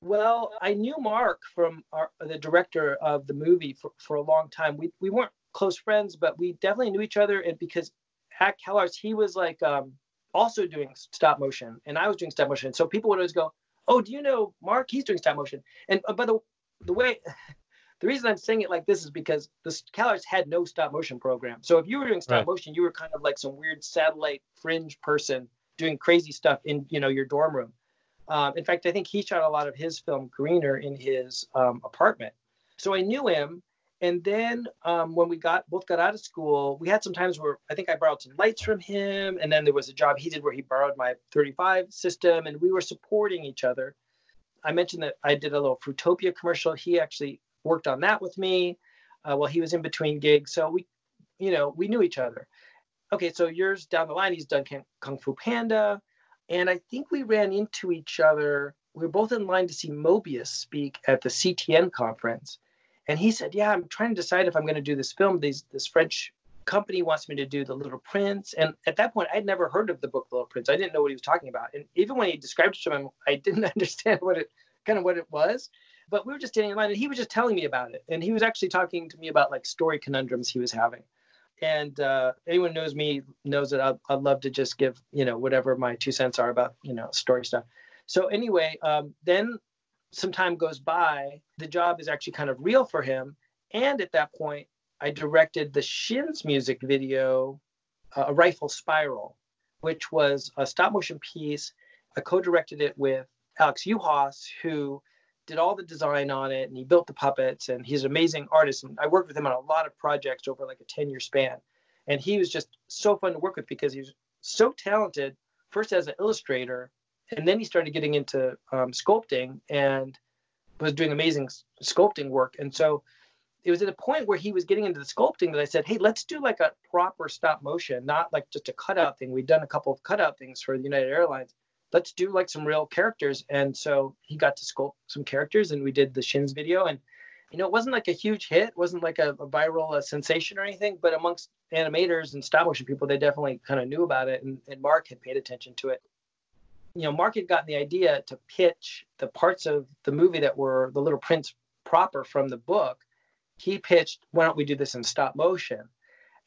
Well, I knew Mark from our, the director of the movie for, for a long time. We we weren't close friends, but we definitely knew each other. And because at CalArts, he was like um, also doing stop motion, and I was doing stop motion. So people would always go, "Oh, do you know Mark? He's doing stop motion." And uh, by the the way the reason I'm saying it like this is because the CalArts had no stop motion program. So if you were doing stop right. motion, you were kind of like some weird satellite fringe person doing crazy stuff in you know your dorm room. Um, in fact, I think he shot a lot of his film Greener in his um, apartment. So I knew him. And then um, when we got both got out of school, we had some times where I think I borrowed some lights from him, and then there was a job he did where he borrowed my 35 system, and we were supporting each other. I mentioned that I did a little Fruitopia commercial. He actually worked on that with me uh, while he was in between gigs. So we, you know, we knew each other. Okay, so years down the line, he's done Kung Fu Panda, and I think we ran into each other. We were both in line to see Moebius speak at the CTN conference, and he said, "Yeah, I'm trying to decide if I'm going to do this film. These this French company wants me to do The Little Prince." And at that point, I'd never heard of the book The Little Prince. I didn't know what he was talking about, and even when he described it to me, I didn't understand what it kind of what it was. But we were just standing in line and he was just telling me about it. And he was actually talking to me about like story conundrums he was having. And uh, anyone knows me knows that I, I love to just give, you know, whatever my two cents are about, you know, story stuff. So anyway, um, then some time goes by. The job is actually kind of real for him. And at that point, I directed the Shins music video, uh, A Rifle Spiral, which was a stop motion piece. I co directed it with Alex Juhasz, who did all the design on it and he built the puppets and he's an amazing artist and i worked with him on a lot of projects over like a 10 year span. And he was just so fun to work with because he was so talented first as an illustrator and then he started getting into um, sculpting and was doing amazing sculpting work. And so it was at a point where he was getting into the sculpting that i said hey let's do like a proper stop motion not like just a cutout thing. We'd done a couple of cutout things for the united airlines let's do like some real characters. And so he got to sculpt some characters and we did the Shins video. And, you know, it wasn't like a huge hit, it wasn't like a, a viral a sensation or anything, but amongst animators and stop motion people, they definitely kind of knew about it. And, and Mark had paid attention to it. You know, Mark had gotten the idea to pitch the parts of the movie that were the Little Prince proper from the book. He pitched, why don't we do this in stop motion?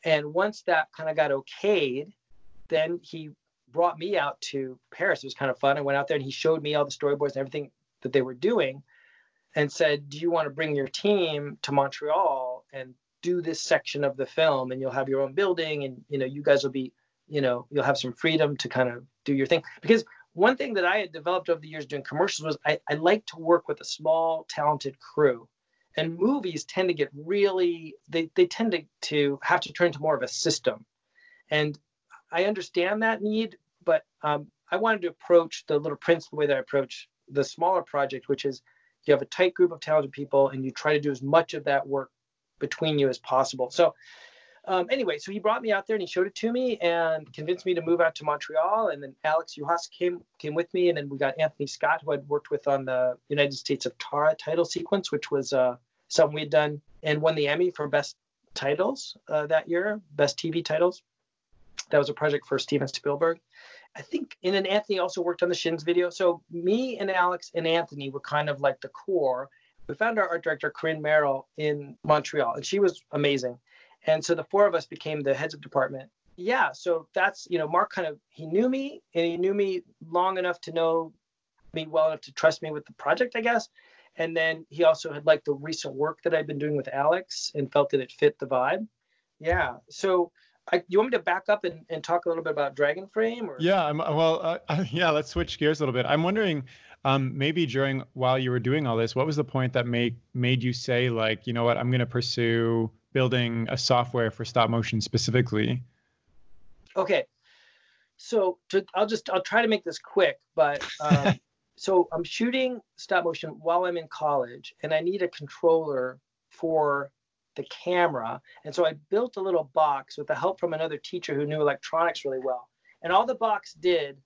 And once that kind of got okayed, then he brought me out to Paris. It was kind of fun. I went out there and he showed me all the storyboards and everything that they were doing and said, Do you want to bring your team to Montreal and do this section of the film? And you'll have your own building and you know, you guys will be, you know, you'll have some freedom to kind of do your thing. Because one thing that I had developed over the years doing commercials was I, I like to work with a small, talented crew. And movies tend to get really they, they tend to, to have to turn into more of a system. And I understand that need, um, I wanted to approach the Little Prince the way that I approach the smaller project, which is you have a tight group of talented people and you try to do as much of that work between you as possible. So um, anyway, so he brought me out there and he showed it to me and convinced me to move out to Montreal. And then Alex Juhasz came came with me, and then we got Anthony Scott, who I'd worked with on the United States of Tara title sequence, which was uh, something we had done and won the Emmy for best titles uh, that year, best TV titles. That was a project for Steven Spielberg. I think, and then Anthony also worked on the Shins video. So me and Alex and Anthony were kind of like the core. We found our art director, Corinne Merrill, in Montreal, and she was amazing. And so the four of us became the heads of department. Yeah, so that's, you know, Mark kind of, he knew me and he knew me long enough to know me well enough to trust me with the project, I guess. And then he also had liked the recent work that I'd been doing with Alex and felt that it fit the vibe. Yeah. So I, you want me to back up and, and talk a little bit about Dragonframe? Or? Yeah, I'm, well, uh, yeah, let's switch gears a little bit. I'm wondering, um, maybe during while you were doing all this, what was the point that made made you say like, you know what, I'm going to pursue building a software for stop motion specifically? Okay, so to, I'll just I'll try to make this quick, but um, so I'm shooting stop motion while I'm in college, and I need a controller for the camera. And so I built a little box with the help from another teacher who knew electronics really well. And all the box did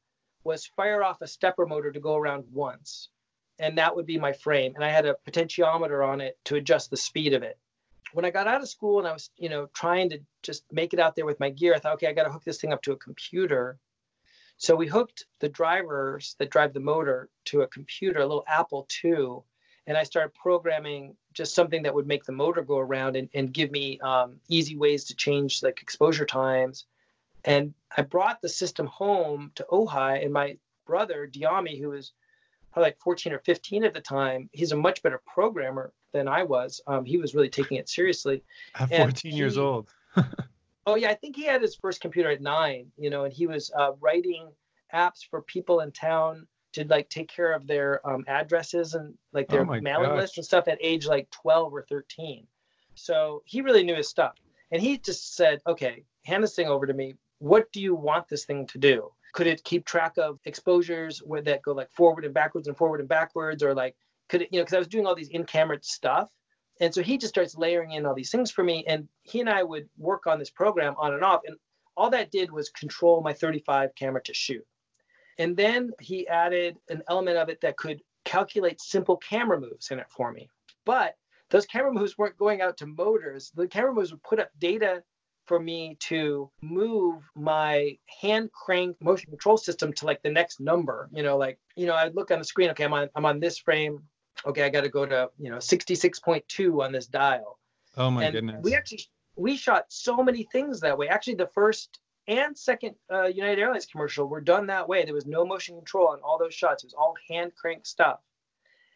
was fire off a stepper motor to go around once. And that would be my frame. And I had a potentiometer on it to adjust the speed of it. When I got out of school and I was, you know, trying to just make it out there with my gear, I thought, okay, I got to hook this thing up to a computer. So we hooked the drivers that drive the motor to a computer, a little Apple II, and I started programming just something that would make the motor go around and, and give me um, easy ways to change like exposure times. And I brought the system home to Ojai, and my brother Dyami, who was probably like 14 or 15 at the time, he's a much better programmer than I was. Um, he was really taking it seriously. At 14 he, years old. oh yeah, I think he had his first computer at nine. You know, and he was uh, writing apps for people in town to like take care of their um, addresses and like their oh mailing list and stuff at age like 12 or 13. So he really knew his stuff. And he just said, okay, hand this thing over to me. What do you want this thing to do? Could it keep track of exposures where that go like forward and backwards and forward and backwards? Or like, could it, you know, because I was doing all these in camera stuff. And so he just starts layering in all these things for me. And he and I would work on this program on and off. And all that did was control my 35 camera to shoot. And then he added an element of it that could calculate simple camera moves in it for me. But those camera moves weren't going out to motors. The camera moves would put up data for me to move my hand crank motion control system to like the next number. You know, like, you know, I'd look on the screen, okay, I'm on I'm on this frame. Okay, I gotta go to, you know, 66.2 on this dial. Oh my and goodness. We actually we shot so many things that way. Actually, the first and second uh, United Airlines commercial were done that way. There was no motion control on all those shots. It was all hand crank stuff.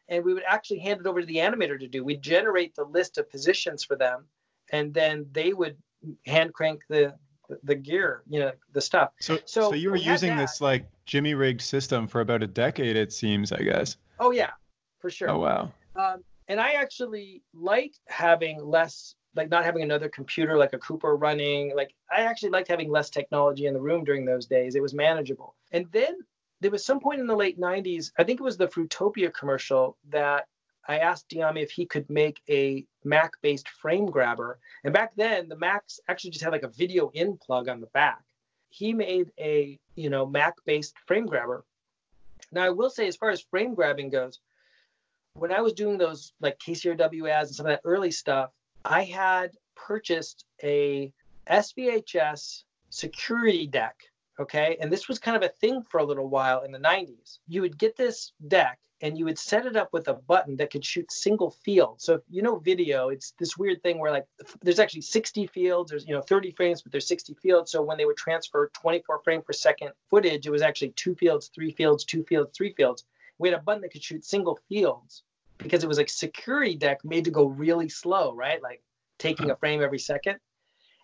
And we would actually hand it over to the animator to do. We'd generate the list of positions for them, and then they would hand crank the the gear, you know, the stuff. So, so, so you were using this like Jimmy rigged system for about a decade, it seems, I guess. Oh yeah, for sure. Oh wow. Um, and I actually like having less like not having another computer like a Cooper running. Like I actually liked having less technology in the room during those days. It was manageable. And then there was some point in the late 90s, I think it was the Fruitopia commercial that I asked Dyami if he could make a Mac based frame grabber. And back then the Macs actually just had like a video in plug on the back. He made a, you know, Mac based frame grabber. Now I will say as far as frame grabbing goes, when I was doing those like KCRW ads and some of that early stuff, I had purchased a SVHS security deck Okay. And this was kind of a thing for a little while in the 90s. You would get this deck and you would set it up with a button that could shoot single field. So if you know video, it's this weird thing where like there's actually 60 fields, there's you know 30 frames, but there's 60 fields. So when they would transfer 24 frame per second footage, it was actually two fields, three fields, two fields, three fields. We had a button that could shoot single fields because it was like security deck made to go really slow, right? Like taking uh-huh. a frame every second.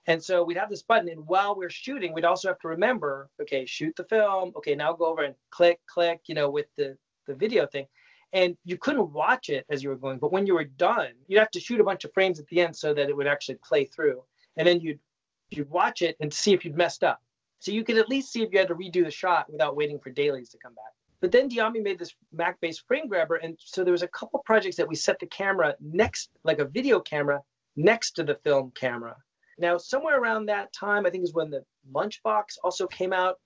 And so we'd have this button, and while we're shooting, we'd also have to remember, okay, shoot the film. Okay, now go over and click, click, you know, with the the video thing. And you couldn't watch it as you were going, but when you were done, you'd have to shoot a bunch of frames at the end so that it would actually play through. And then you'd you'd watch it and see if you'd messed up. So you could at least see if you had to redo the shot without waiting for dailies to come back. But then Dyami made this Mac-based frame grabber, and so there was a couple projects that we set the camera next, like a video camera, next to the film camera. Now, somewhere around that time, I think is when the Lunchbox also came out,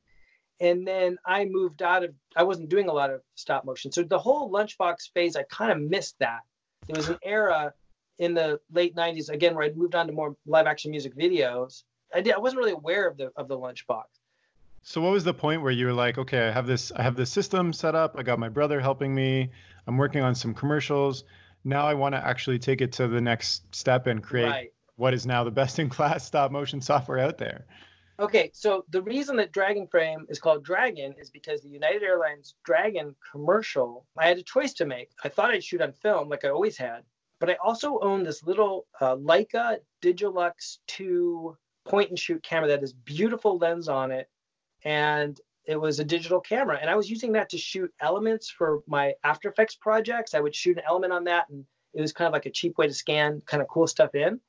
and then I moved out of. I wasn't doing a lot of stop motion, so the whole Lunchbox phase, I kind of missed that. There was an era in the late '90s again where I moved on to more live action music videos. I did. I wasn't really aware of the of the Lunchbox. So what was the point where you were like, okay, I have this I have this system set up. I got my brother helping me. I'm working on some commercials. Now I want to actually take it to the next step and create right. what is now the best in class stop motion software out there. Okay, so the reason that Dragonframe is called Dragon is because the United Airlines Dragon commercial, I had a choice to make. I thought I'd shoot on film like I always had, but I also own this little uh, Leica Digilux 2 point and shoot camera that has beautiful lens on it and it was a digital camera. And i was using that to shoot elements for my after effects projects. I would shoot an element on that and it was kind of like a cheap way to scan kind of cool stuff in.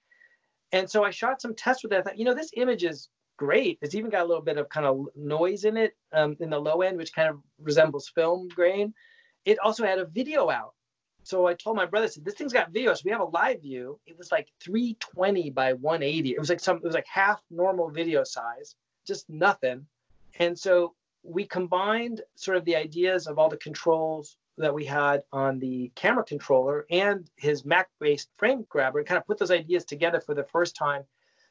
And so i shot some tests with that i thought you know this image is great. It's even got a little bit of kind of noise in it um, in the low end which kind of resembles film grain. It also had a video out. So i told my brother I said, this thing's got video so we have a live view. It was like 320 by 180 it was like some it was like half normal video size just nothing and so we combined sort of the ideas of all the controls that we had on the camera controller and his Mac based frame grabber and kind of put those ideas together for the first time.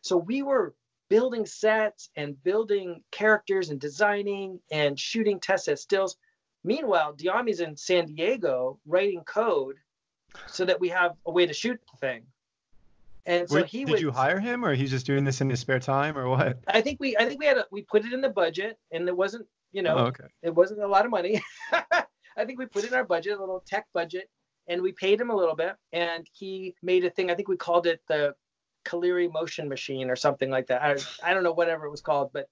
So we were building sets and building characters and designing and shooting test set stills. Meanwhile, Dyami's in San Diego writing code so that we have a way to shoot the thing. And so Wait, he did would, you hire him, or he's just doing this in his spare time, or what? I think we I think we had a, we put it in the budget, and it wasn't you know oh, okay. it wasn't a lot of money. I think we put it in our budget, a little tech budget, and we paid him a little bit, and he made a thing. I think we called it the Caliri Motion Machine or something like that. I I don't know whatever it was called, but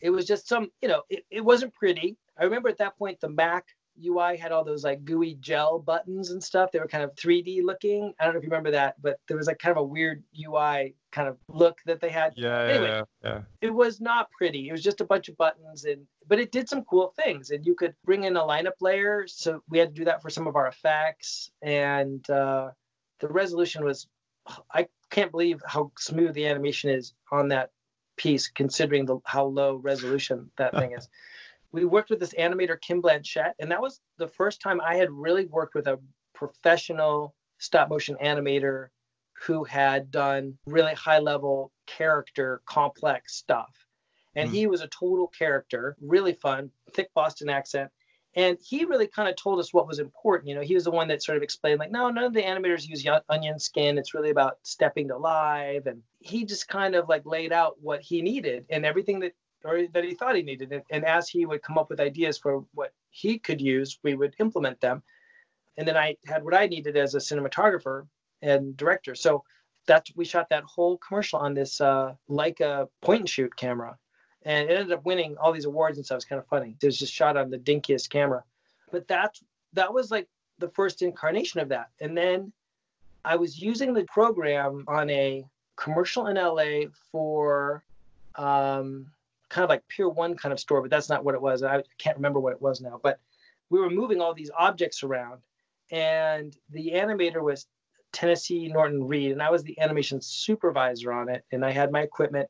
it was just some you know it, it wasn't pretty. I remember at that point the Mac UI had all those like gooey gel buttons and stuff. They were kind of 3D looking. I don't know if you remember that, but there was like kind of a weird UI kind of look that they had. Yeah, anyway, yeah, yeah. It was not pretty. It was just a bunch of buttons and but it did some cool things. And you could bring in a lineup layer. So we had to do that for some of our effects. And uh, the resolution was I can't believe how smooth the animation is on that piece considering the how low resolution that thing is we worked with this animator Kim Blanchette, and that was the first time I had really worked with a professional stop motion animator who had done really high level character complex stuff. And mm. he was a total character, really fun, thick Boston accent. And he really kind of told us what was important. You know, he was the one that sort of explained, like, no, none of the animators use onion skin. It's really about stepping to live. And he just kind of like laid out what he needed and everything that or that he thought he needed. And, and as he would come up with ideas for what he could use, we would implement them. And then I had what I needed as a cinematographer and director. So that we shot that whole commercial on this uh, Leica point and shoot camera, and it ended up winning all these awards and stuff. It's kind of funny. It was just shot on the dinkiest camera, but that that was like the first incarnation of that. And then I was using the program on a commercial in LA for um, kind of like Pier One kind of store, but that's not what it was. I can't remember what it was now. But we were moving all these objects around, and the animator was Tennessee Norton Reed, and I was the animation supervisor on it, and I had my equipment.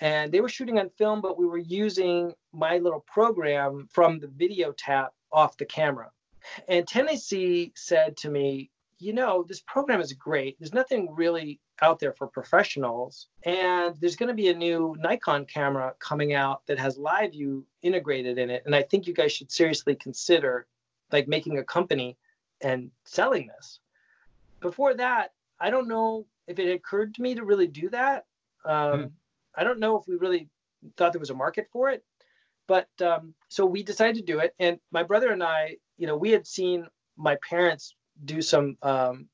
And they were shooting on film, but we were using my little program from the video tap off the camera. And Tennessee said to me, You know, this program is great. There's nothing really out there for professionals. And there's going to be a new Nikon camera coming out that has live view integrated in it. And I think you guys should seriously consider like making a company and selling this. Before that, I don't know if it occurred to me to really do that. Um, mm. I don't know if we really thought there was a market for it. But um, so we decided to do it. And my brother and I, you know, we had seen my parents do some um,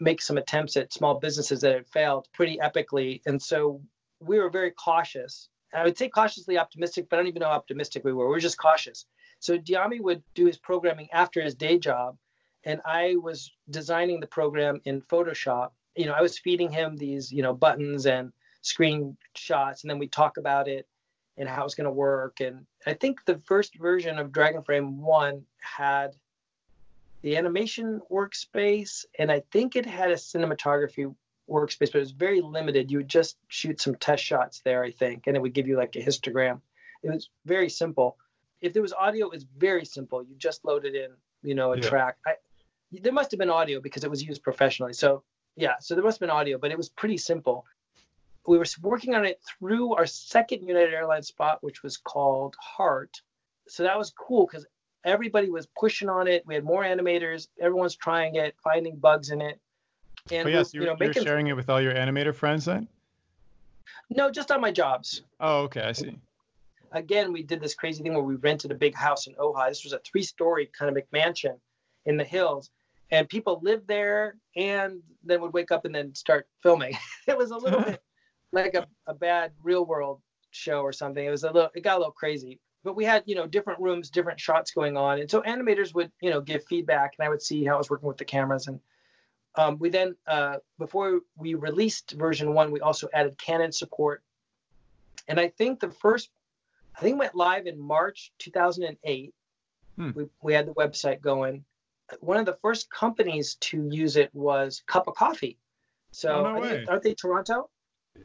make some attempts at small businesses that had failed pretty epically. And so we were very cautious. I would say cautiously optimistic, but I don't even know how optimistic we were. We were just cautious. So Dyami would do his programming after his day job, and I was designing the program in Photoshop. You know, I was feeding him these, you know, buttons and screenshots, and then we talk about it and how it's going to work. And I think the first version of Dragonframe 1 had the animation workspace, and I think it had a cinematography workspace, but it was very limited. You would just shoot some test shots there, I think, and it would give you like a histogram. It was very simple. If there was audio, it was very simple. You just loaded in, you know, a yeah. track. I, there must have been audio because it was used professionally. So yeah, so there must have been audio, but it was pretty simple. We were working on it through our second United Airlines spot, which was called Heart. So that was cool because everybody was pushing on it. We had more animators. Everyone's trying it, finding bugs in it. And oh, yes, you're, you know, you're making... sharing it with all your animator friends then? No, just on my jobs. Oh, okay, I see. Again, we did this crazy thing where we rented a big house in Ojai. This was a three-story kind of McMansion in the hills, and people lived there and then would wake up and then start filming. it was a little bit like a, a bad real world show or something. It was a little, it got a little crazy but we had you know different rooms different shots going on. And so animators would you know give feedback and i would see how i was working with the cameras. And um, we then uh, before we released version one we also added canon support. And i think the first i think went live in march 2008 hmm. we, we had the website going. One of the first companies to use it was Cuppa Coffee. So oh, no aren't they toronto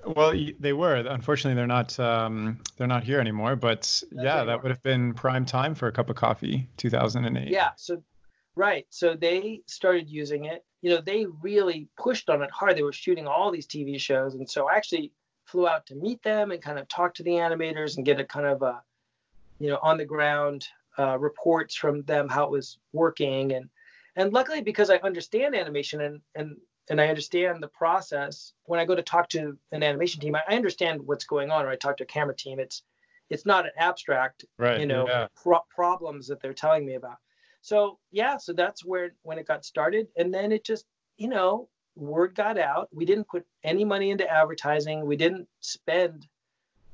well, they were. Unfortunately, they're not. Um, they're not here anymore. But That's yeah, that would have been prime time for a Cuppa Coffee, 2008. Yeah. So, right. So they started using it. You know, they really pushed on it hard. They were shooting all these TV shows, and so I actually flew out to meet them and kind of talk to the animators and get a kind of a, you know, on the ground uh, reports from them how it was working and and luckily because I understand animation and and and I understand the process. When I go to talk to an animation team, I, understand what's going on. Or I talk to a camera team, it's it's not an abstract, right, you know, yeah. pro- problems that they're telling me about. So yeah, so that's where when it got started, and then it just you know word got out. We didn't put any money into advertising. We didn't spend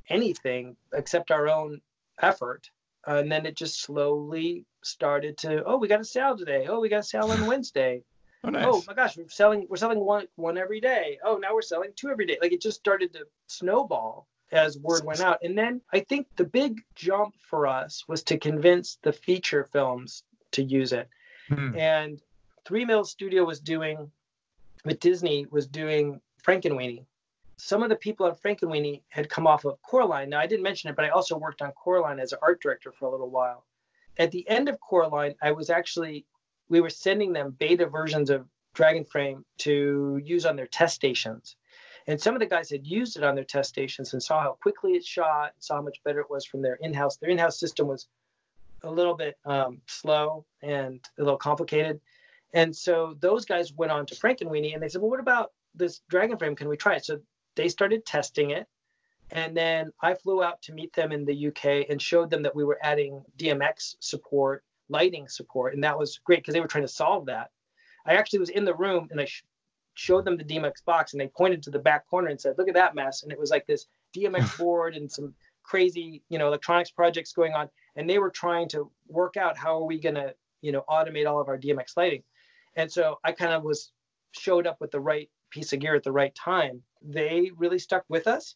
anything except our own effort. and then it just slowly started to, oh, we got a sale today. Oh, we got a sale on Wednesday. Oh, nice. oh my gosh, we're selling we're selling one one every day. Oh, now we're selling two every day. Like it just started to snowball as word went out. And then I think the big jump for us was to convince the feature films to use it. Hmm. And Three Mills Studio was doing with Disney was doing Frankenweenie. Some of the people on Frankenweenie had come off of Coraline. Now I didn't mention it, but I also worked on Coraline as an art director for a little while. At the end of Coraline, I was actually we were sending them beta versions of Dragonframe to use on their test stations. And some of the guys had used it on their test stations and saw how quickly it shot, and saw how much better it was from their in-house. Their in-house system was a little bit um, slow and a little complicated. And so those guys went on to Frankenweenie and Weenie and they said, well, what about this Dragonframe? Can we try it? So they started testing it. And then I flew out to meet them in the UK and showed them that we were adding DMX support lighting support, and that was great because they were trying to solve that. I actually was in the room and I sh- showed them the DMX box, and they pointed to the back corner and said, "Look at that mess!" And it was like this DMX board and some crazy, you know, electronics projects going on, and they were trying to work out how are we going to, you know, automate all of our DMX lighting. And so I kind of was showed up with the right piece of gear at the right time. They really stuck with us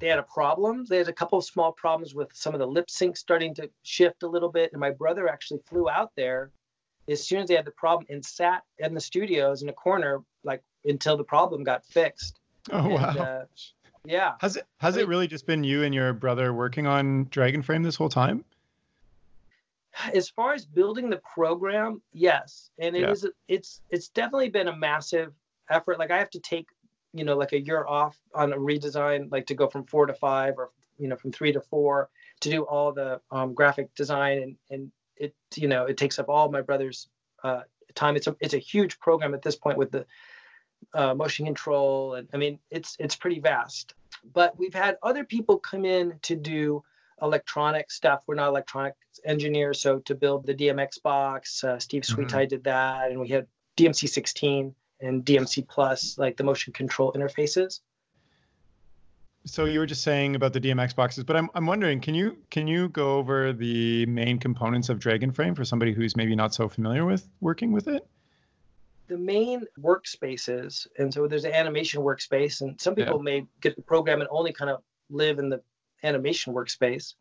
they had a problem. They had a couple of small problems with some of the lip sync starting to shift a little bit. And my brother actually flew out there as soon as they had the problem and sat in the studios in a corner, like until the problem got fixed. Oh and, wow! Uh, yeah. Has it has I mean, it really just been you and your brother working on Dragonframe this whole time? As far as building the program, yes, and it yeah. is, it's it's definitely been a massive effort. Like I have to take you know, like a year off on a redesign, like to go from four to five or, you know, from three to four to do all the um, graphic design. And, and it, you know, it takes up all my brother's uh, time. It's a, it's a huge program at this point with the uh, motion control. And I mean, it's, it's pretty vast, but we've had other people come in to do electronic stuff. We're not electronic engineers. So to build the DMX box, uh, Steve Sweetie mm-hmm. did that. And we had DMC 16 and DMC Plus, like the motion control interfaces. So you were just saying about the DMX boxes, but I'm I'm wondering, can you can you go over the main components of Dragonframe for somebody who's maybe not so familiar with working with it? The main workspaces, and so there's an animation workspace, and some people yeah. may get the program and only kind of live in the animation workspace.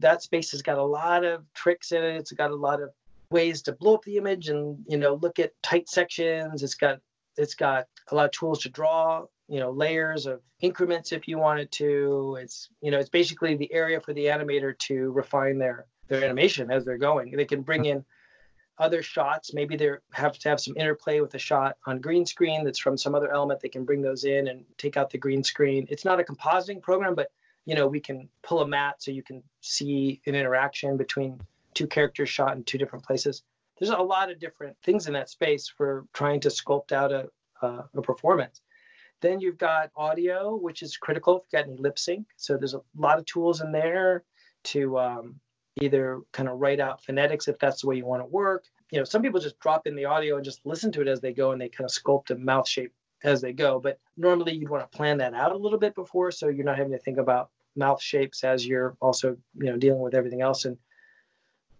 That space has got a lot of tricks in it. It's got a lot of ways to blow up the image and you know look at tight sections. It's got it's got a lot of tools to draw, you know, layers of increments if you wanted to. It's, you know, it's basically the area for the animator to refine their their animation as they're going. They can bring in other shots. Maybe they have to have some interplay with a shot on green screen that's from some other element. They can bring those in and take out the green screen. It's not a compositing program, but you know, we can pull a matte so you can see an interaction between two characters shot in two different places there's a lot of different things in that space for trying to sculpt out a, uh, a performance. Then you've got audio, which is critical if you've got any lip sync. So there's a lot of tools in there to um, either kind of write out phonetics if that's the way you want to work. You know, some people just drop in the audio and just listen to it as they go and they kind of sculpt a mouth shape as they go. But normally you'd want to plan that out a little bit before so you're not having to think about mouth shapes as you're also, you know, dealing with everything else. And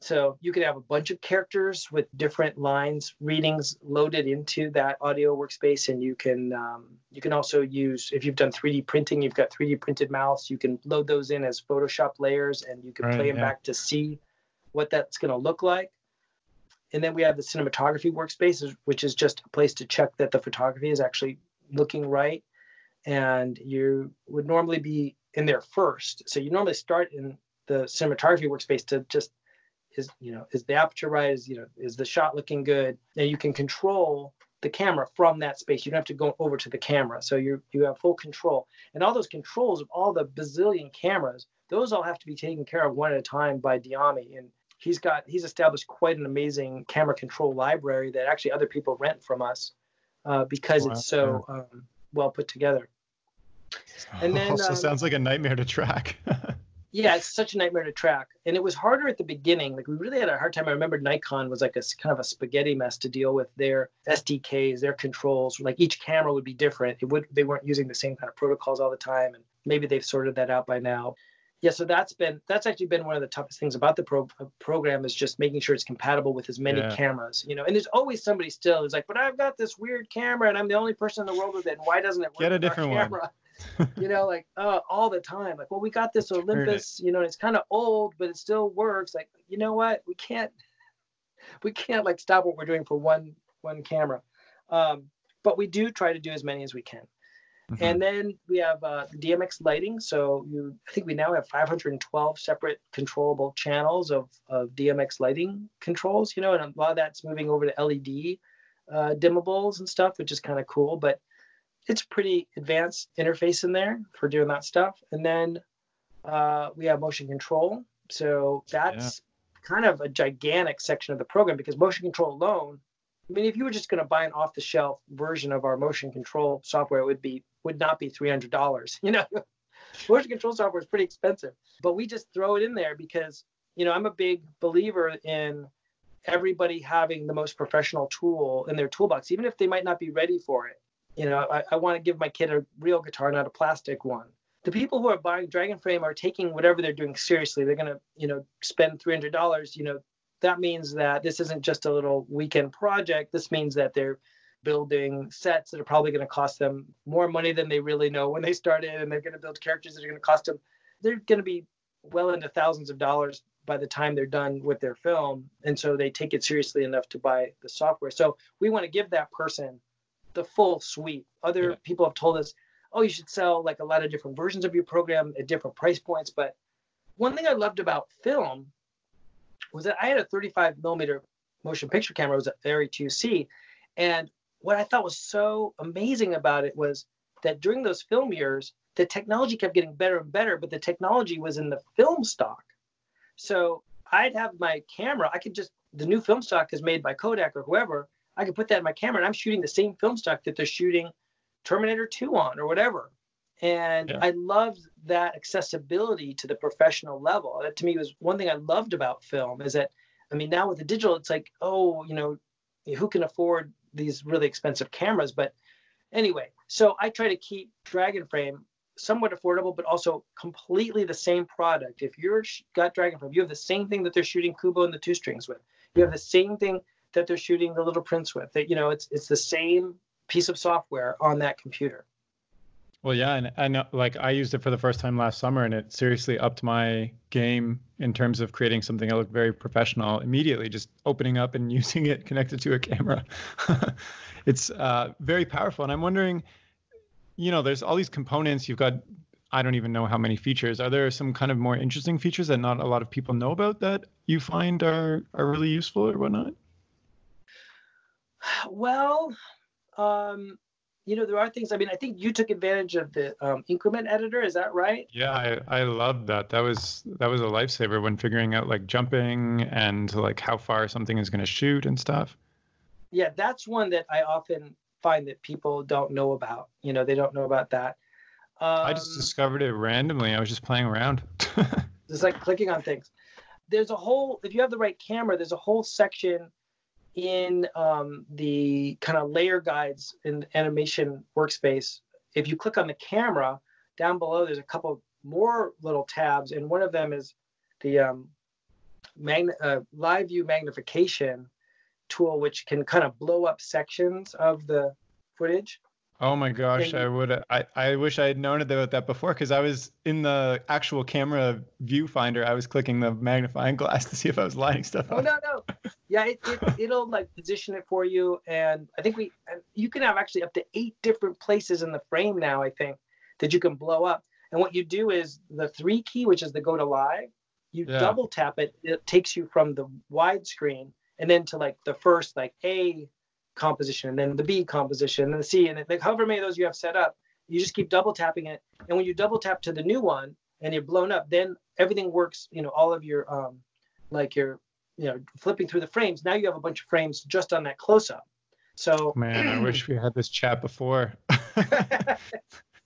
so you could have a bunch of characters with different lines, readings loaded into that audio workspace, and you can um, you can also use if you've done 3D printing, you've got 3D printed mouths. You can load those in as Photoshop layers, and you can right, play them yeah. back to see what that's going to look like. And then we have the cinematography workspace, which is just a place to check that the photography is actually looking right. And you would normally be in there first. So you normally start in the cinematography workspace to just is you know is the aperture right? Is you know is the shot looking good? And you can control the camera from that space. You don't have to go over to the camera. So you you have full control. And all those controls of all the bazillion cameras those all have to be taken care of one at a time by Dyami and he's got he's established quite an amazing camera control library that actually other people rent from us uh, because wow. it's so um, well put together. And then also um, sounds like a nightmare to track yeah, it's such a nightmare to track. And it was harder at the beginning. Like we really had a hard time. I remember Nikon was like a kind of a spaghetti mess to deal with their SDKs, their controls. Like each camera would be different. It would they weren't using the same kind of protocols all the time. And maybe they've sorted that out by now. Yeah, so that's been that's actually been one of the toughest things about the pro- uh, program is just making sure it's compatible with as many yeah. cameras, you know. And there's always somebody still who's like, "But I've got this weird camera, and I'm the only person in the world with it. And Why doesn't it work?" Get a different one. you know, like uh, all the time. Like, well, we got this Olympus, you know, it's kind of old, but it still works. Like, you know what? We can't, we can't like stop what we're doing for one one camera. Um, but we do try to do as many as we can. Mm-hmm. And then we have uh, DMX lighting. So you, I think we now have 512 separate controllable channels of, of DMX lighting controls. You know, and a lot of that's moving over to LED uh, dimmables and stuff, which is kind of cool. But it's pretty advanced interface in there for doing that stuff. And then uh, we have motion control. So that's yeah. kind of a gigantic section of the program because motion control alone, I mean, if you were just going to buy an off-the-shelf version of our motion control software, it would be would not be three hundred dollars. You know, motion control software is pretty expensive, but we just throw it in there because you know I'm a big believer in everybody having the most professional tool in their toolbox, even if they might not be ready for it. You know, I, I want to give my kid a real guitar, not a plastic one. The people who are buying Dragonframe are taking whatever they're doing seriously. They're going to, you know, spend $300. You know, that means that this isn't just a little weekend project. This means that they're building sets that are probably going to cost them more money than they really know when they started, and they're going to build characters that are going to cost them. They're going to be well into thousands of dollars by the time they're done with their film, and so they take it seriously enough to buy the software. So we want to give that person the full suite. Other yeah. people have told us, oh, you should sell like a lot of different versions of your program at different price points. But one thing I loved about film was that I had a 35 millimeter motion picture camera. It was a Arri 2C. And what I thought was so amazing about it was that during those film years, the technology kept getting better and better, but the technology was in the film stock. So I'd have my camera, I could just, the new film stock is made by Kodak or whoever. I could put that in my camera and I'm shooting the same film stock that they're shooting Terminator 2 on or whatever. And yeah. I loved that accessibility to the professional level. That to me was one thing I loved about film is that, I mean, now with the digital, it's like, oh, you know, who can afford these really expensive cameras? But anyway, so I try to keep Dragonframe somewhat affordable, but also completely the same product. If you're got Dragonframe, you have the same thing that they're shooting Kubo and the two strings with. You have the same thing that they're shooting the Little Prince with. That you know, it's it's the same piece of software on that computer. Well, yeah, and I know, like I used it for the first time last summer, and it seriously upped my game in terms of creating something that looked very professional immediately. Just opening up and using it connected to a camera, it's uh, very powerful. And I'm wondering, you know, there's all these components. You've got, I don't even know how many features. Are there some kind of more interesting features that not a lot of people know about that you find are are really useful or whatnot? Well, um, you know, there are things. I mean, I think you took advantage of the um, increment editor. Is that right? Yeah, I, I love that. That was that was a lifesaver when figuring out like jumping and like how far something is going to shoot and stuff. Yeah, that's one that I often find that people don't know about. You know, they don't know about that. Um, I just um, discovered it randomly. I was just playing around. just like clicking on things. There's a whole. If you have the right camera, there's a whole section in um, the kind of layer guides in the animation workspace, if you click on the camera down below, there's a couple more little tabs, and one of them is the um, uh, live view magnification tool, which can kind of blow up sections of the footage. Oh my gosh, I would I, I wish I had known about that before because I was in the actual camera viewfinder. I was clicking the magnifying glass to see if I was lining stuff oh, up. Oh no, no. Yeah, it, it it'll like position it for you and I think we you can have actually up to 8 different places in the frame now, I think, that you can blow up. And what you do is the 3 key, which is the go to live, you yeah. double tap it, it takes you from the widescreen and then to like the first like A composition and then the B composition and the C and like however many of those you have set up, you just keep double tapping it. And when you double tap to the new one and you're blown up, then everything works. You know, all of your um, like your you know flipping through the frames. Now you have a bunch of frames just on that close up. So man, I wish we had this chat before.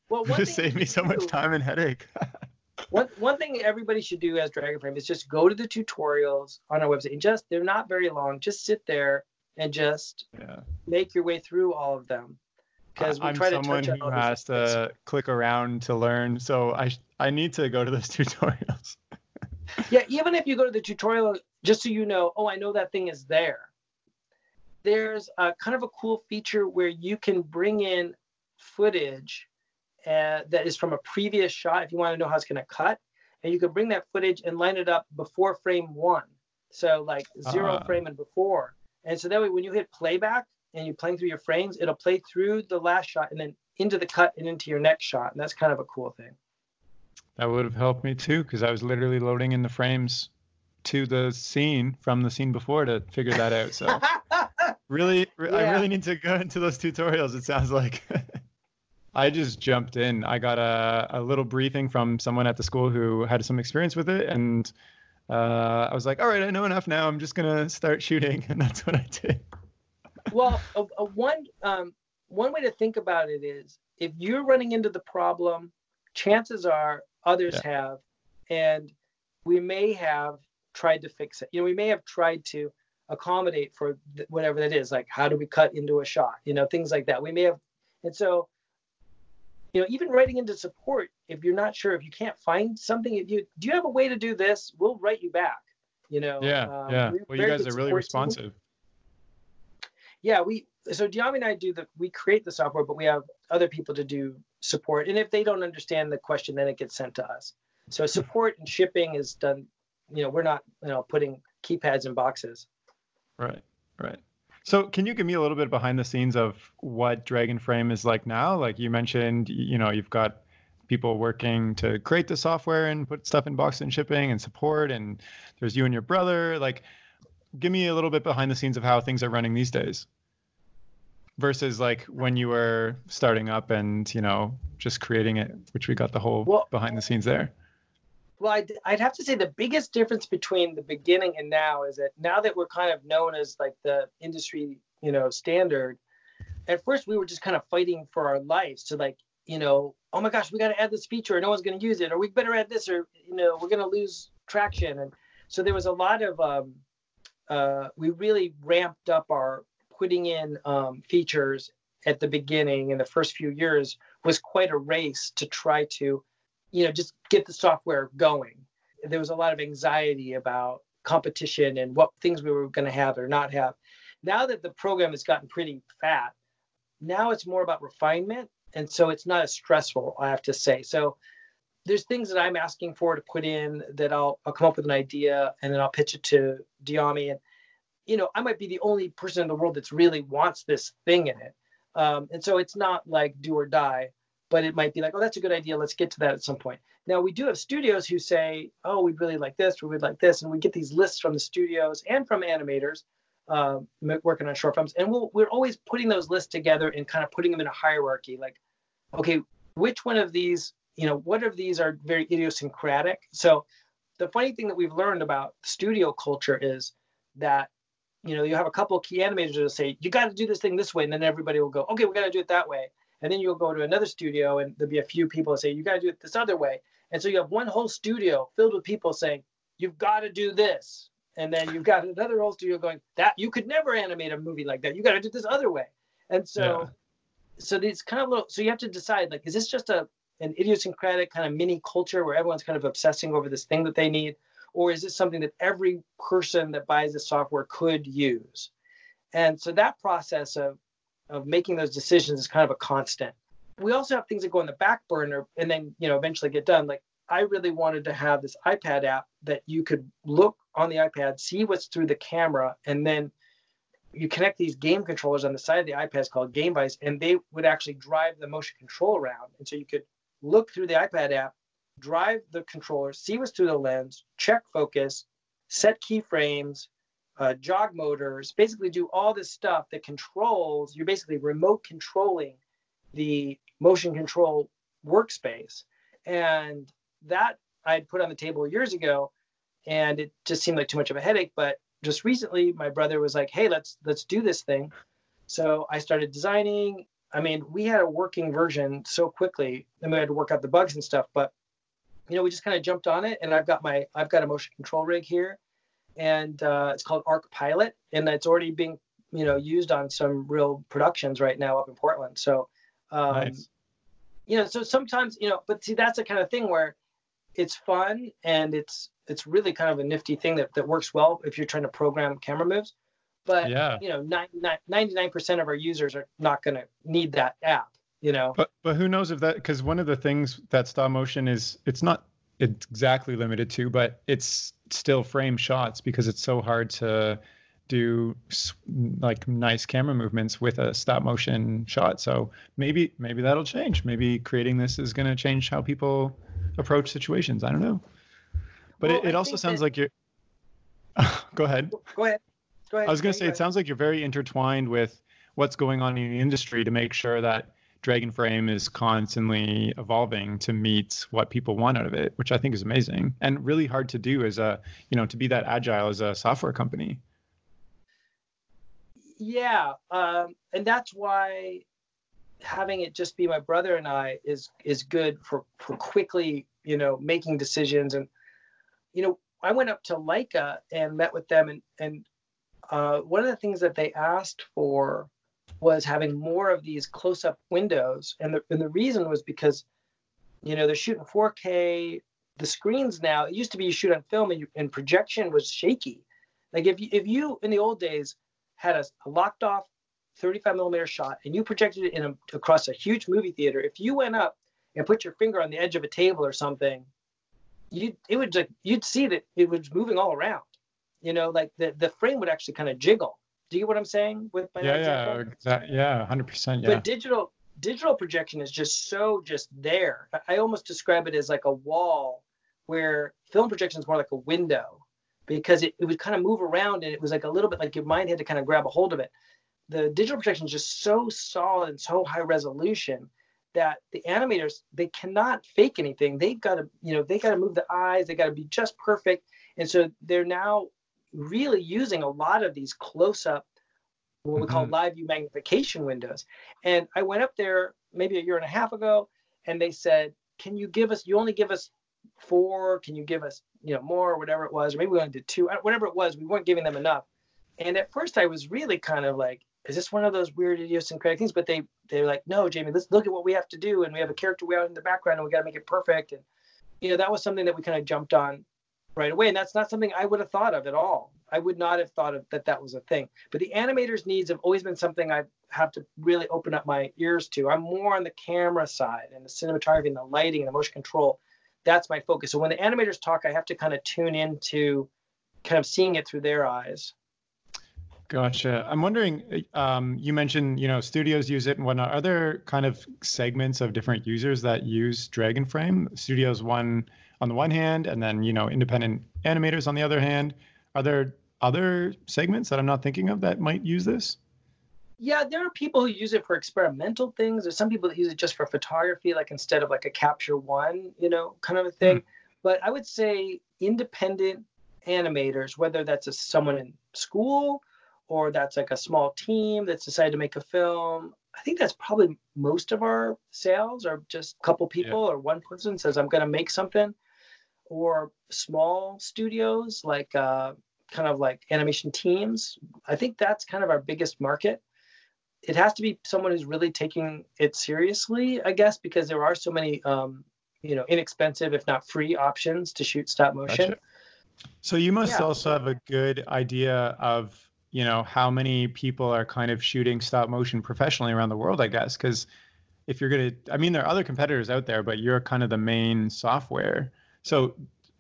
well, one just saved me so much time and headache. one one thing everybody should do as Dragonframe is just go to the tutorials on our website and just they're not very long. Just sit there and just yeah. make your way through all of them. Because we I'm try to someone who has to click around to learn, so I I need to go to those tutorials. yeah, even if you go to the tutorial, just so you know, oh, I know that thing is there. There's a kind of a cool feature where you can bring in footage uh, that is from a previous shot if you want to know how it's going to cut, and you can bring that footage and line it up before frame one. So like zero uh, frame and before. And so that way, when you hit playback and you're playing through your frames, it'll play through the last shot and then into the cut and into your next shot. And that's kind of a cool thing. That would have helped me too, because I was literally loading in the frames to the scene from the scene before to figure that out. So really, yeah. I really need to go into those tutorials. It sounds like. I just jumped in. I got a, a little briefing from someone at the school who had some experience with it, and uh, I was like, all right, I know enough now. I'm just gonna start shooting, and that's what I did. well, a, a one um, one way to think about it is if you're running into the problem, chances are others yeah. have, and we may have tried to fix it. You know, we may have tried to accommodate for th- whatever that is. Like, how do we cut into a shot? You know, things like that. We may have, and so you know, even writing into support, if you're not sure, if you can't find something, if you do you have a way to do this, we'll write you back. You know. Yeah, um, yeah. Well, you guys are really responsive. Team. Yeah, we so Dyami and I do the we create the software, but we have other people to do support. And if they don't understand the question, then it gets sent to us. So support and shipping is done. You know, we're not you know putting keypads in boxes. Right. Right. So, can you give me a little bit behind the scenes of what Dragonframe is like now? Like you mentioned, you know, you've got people working to create the software and put stuff in box and shipping and support, and there's you and your brother. Like, give me a little bit behind the scenes of how things are running these days. versus like when you were starting up and you know just creating it, which we got the whole well, behind the scenes there. Well, I'd, I'd have to say the biggest difference between the beginning and now is that now that we're kind of known as like the industry, you know, standard. At first, we were just kind of fighting for our lives to like, you know, oh my gosh, we got to add this feature, or no one's going to use it, or we better add this, or you know, we're going to lose traction. And so there was a lot of um, uh, we really ramped up our putting in um, features at the beginning in the first few years was quite a race to try to you know just get the software going. There was a lot of anxiety about competition and what things we were going to have or not have. Now that the program has gotten pretty fat now it's more about refinement and so it's not as stressful i have to say. So there's things that i'm asking for to put in that i'll, I'll come up with an idea and then i'll pitch it to Dyami and you know i might be the only person in the world that's really wants this thing in it. Um, and so it's not like do or die but it might be like, oh, that's a good idea. Let's get to that at some point. Now we do have studios who say, oh, we'd really like this, we would like this, and we get these lists from the studios and from animators uh, working on short films, and we we are always putting those lists together and kind of putting them in a hierarchy. Like, okay, which one of these, you know, what of these are very idiosyncratic? So the funny thing that we've learned about studio culture is that you know you have a couple of key animators that say you got to do this thing this way and then everybody will go okay we got to do it that way and then you'll go to another studio and there'll be a few people that say you got to do it this other way. And so you have one whole studio filled with people saying you've got to do this. And then you've got another whole studio going that you could never animate a movie like that. You got to do this other way. And so yeah. so these kind of little so you have to decide like is this just a an idiosyncratic kind of mini culture where everyone's kind of obsessing over this thing that they need? Or is this something that every person that buys the software could use? And so that process of of making those decisions is kind of a constant. We also have things that go on the back burner and then, you know, eventually get done. Like I really wanted to have this iPad app that you could look on the iPad, see what's through the camera, and then you connect these game controllers on the side of the iPads called Gamevice, and they would actually drive the motion control around. And so you could look through the iPad app, drive the controller, see what's through the lens, check focus, set keyframes, uh, jog motors, basically do all this stuff that controls, you're basically remote controlling the motion control workspace. And that I'd put on the table years ago and it just seemed like too much of a headache. But just recently my brother was like, hey, let's let's do this thing. So I started designing. I mean, we had a working version so quickly, and we had to work out the bugs and stuff, but you know, we just kind of jumped on it and I've got my I've got a motion control rig here and uh, it's called Arc Pilot, and it's already being you know used on some real productions right now up in Portland. So, um, nice. you know, so sometimes you know, but see, that's the kind of thing where it's fun and it's it's really kind of a nifty thing that, that works well if you're trying to program camera moves. But yeah. you know, 99% of our users are not going to need that app. You know. But but who knows if that because one of the things that stop motion is it's not it's exactly limited to, but it's still frame shots because it's so hard to do like nice camera movements with a stop motion shot. So maybe maybe that'll change. Maybe creating this is going to change how people approach situations. I don't know. But well, it, it also sounds that... like you're. go ahead. Go ahead. Go ahead. I was going to say it sounds like you're very intertwined with what's going on in the industry to make sure that Dragonframe is constantly evolving to meet what people want out of it, which I think is amazing and really hard to do as a, you know, to be that agile as a software company. Yeah, um, and that's why having it just be my brother and I is is good for for quickly, you know, making decisions. And you know, I went up to Laika and met with them, and and uh, one of the things that they asked for was having more of these close-up windows, and the and the reason was because, you know, they're shooting 4K. The screens now. It used to be you shoot on film and, you, and projection was shaky. Like if you, if you in the old days had a, a locked off 35 millimeter shot and you projected it in a, across a huge movie theater, if you went up and put your finger on the edge of a table or something, you it would like you'd see that it was moving all around. You know, like the the frame would actually kind of jiggle. Do you get what I'm saying with my yeah, example? Yeah, yeah, hundred percent. Yeah. But digital digital projection is just so just there. I almost describe it as like a wall where film projection is more like a window because it, it would kind of move around and it was like a little bit like your mind had to kind of grab a hold of it. the digital projection is just so solid and so high resolution that the animators they cannot fake anything. They've got to, you know, they got to move the eyes. They got to be just perfect. And so they're now really using a lot of these close-up, what we mm-hmm. call live view magnification windows. And I went up there maybe a year and a half ago, and they said, "Can you give us? You only give us four. Can you give us, you know, more or whatever it was, or maybe we only did two, whatever it was. We weren't giving them enough." And at first, I was really kind of like, is this one of those weird idiosyncratic things? But they they're like, no, Jamie, let's look at what we have to do, and we have a character way out in the background, and we got to make it perfect. And you know, that was something that we kind of jumped on right away, and that's not something I would have thought of at all. I would not have thought of that that was a thing. But the animators' needs have always been something I have to really open up my ears to. I'm more on the camera side and the cinematography and the lighting and the motion control. That's my focus. So when the animators talk, I have to kind of tune into kind of seeing it through their eyes. Gotcha. I'm wondering, um, you mentioned, you know, studios use it and whatnot. Are there kind of segments of different users that use Dragonframe? Studios one on the one hand, and then, you know, independent animators on the other hand. Are there other segments that I'm not thinking of that might use this? Yeah, there are people who use it for experimental things. There's some people that use it just for photography, like instead of like a capture one, you know, kind of a thing. Mm. But I would say independent animators, whether that's a, someone in school or that's like a small team that's decided to make a film. I think that's probably most of our sales are just a couple people yeah. or one person says, I'm going to make something. Or small studios like uh, kind of like animation teams. I think that's kind of our biggest market. It has to be someone who's really taking it seriously, I guess, because there are so many, um, you know, inexpensive, if not free options to shoot stop motion. Gotcha. So you must yeah. also have a good idea of you know how many people are kind of shooting stop motion professionally around the world i guess because if you're going to i mean there are other competitors out there but you're kind of the main software so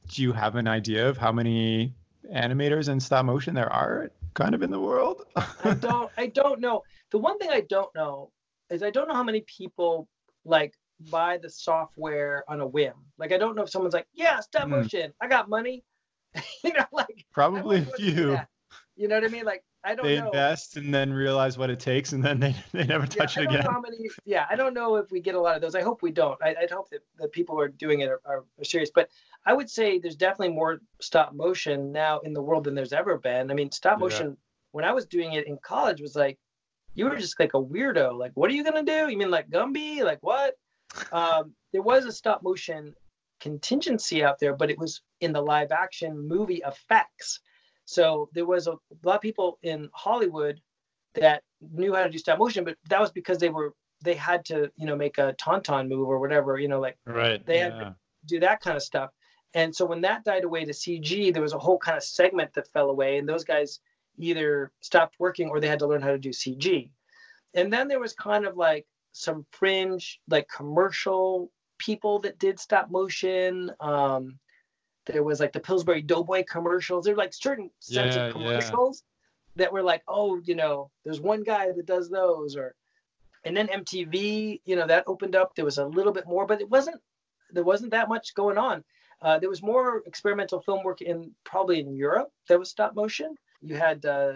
do you have an idea of how many animators in stop motion there are kind of in the world? I don't i don't know. The one thing i don't know is i don't know how many people like buy the software on a whim. Like i don't know if someone's like yeah stop hmm. motion. Mm. i got money. You know like probably a few you know what I mean? Like I don't they know. invest and then realize what it takes and then they, they never touch yeah, it again. Many, yeah, I don't know if we get a lot of those. I hope we don't. I, would hope that the people who are doing it are, are, are, serious. But I would say there's definitely more stop motion now in the world than there's ever been. I mean, stop motion, yeah. when I was doing it in college, was like, you were just like a weirdo. Like, what are you going to do? You mean like Gumby? Like, what? Um, there was a stop motion contingency out there, but it was in the live action movie effects. So there was a, lot of people in Hollywood that knew how to do stop motion, but that was because they were they had to you know make a tauntaun move or whatever you know like right they yeah. had to do that kind of stuff. And so when that died away to CG, there was a whole kind of segment that fell away, and those guys either stopped working or they had to learn how to do CG. And then there was kind of like some fringe like commercial people that did stop motion. Um, there was like the Pillsbury Doughboy commercials. There were like certain sets yeah, of commercials yeah. that were like, oh, you know, there's one guy that does those, or and then MTV, you know, that opened up. There was a little bit more, but it wasn't there wasn't that much going on. Uh, there was more experimental film work in probably in Europe that was stop motion. You had uh,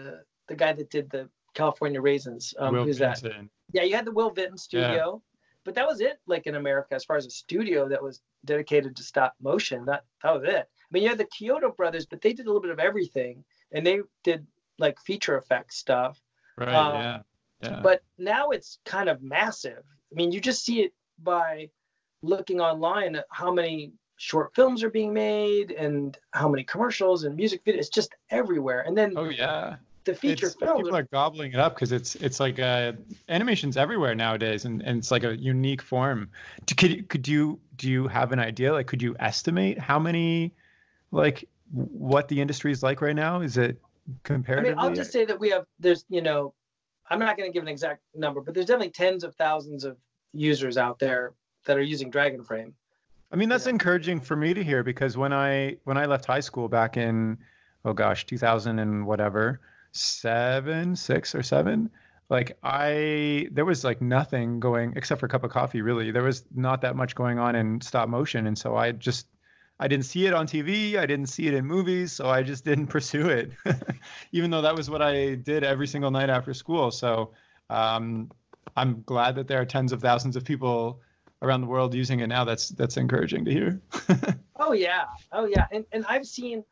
the guy that did the California Raisins. Um, who's that? Yeah, you had the Will Vinton studio but that was it like in america as far as a studio that was dedicated to stop motion that that was it. I mean you had the Chiodo brothers but they did a little bit of everything and they did like feature effects stuff. Right um, yeah. yeah. but now it's kind of massive. I mean you just see it by looking online at how many short films are being made and how many commercials and music videos it's just everywhere. And then oh yeah the feature it's, films. People are gobbling it up because it's it's like uh, animation's everywhere nowadays, and, and it's like a unique form. Could could you do you have an idea? Like, could you estimate how many, like, what the industry is like right now? Is it comparatively? I mean, I'll just say that we have there's you know, I'm not going to give an exact number, but there's definitely tens of thousands of users out there that are using Dragonframe. I mean, that's yeah. encouraging for me to hear because when I when I left high school back in oh gosh 2000 and whatever seven, six or seven. Like I, there was like nothing going except for a Cuppa Coffee. Really, there was not that much going on in stop motion, and so I just, I didn't see it on TV. I didn't see it in movies, so I just didn't pursue it, even though that was what I did every single night after school. So um, I'm glad that there are tens of thousands of people around the world using it now. That's that's encouraging to hear. oh yeah, oh yeah, and and I've seen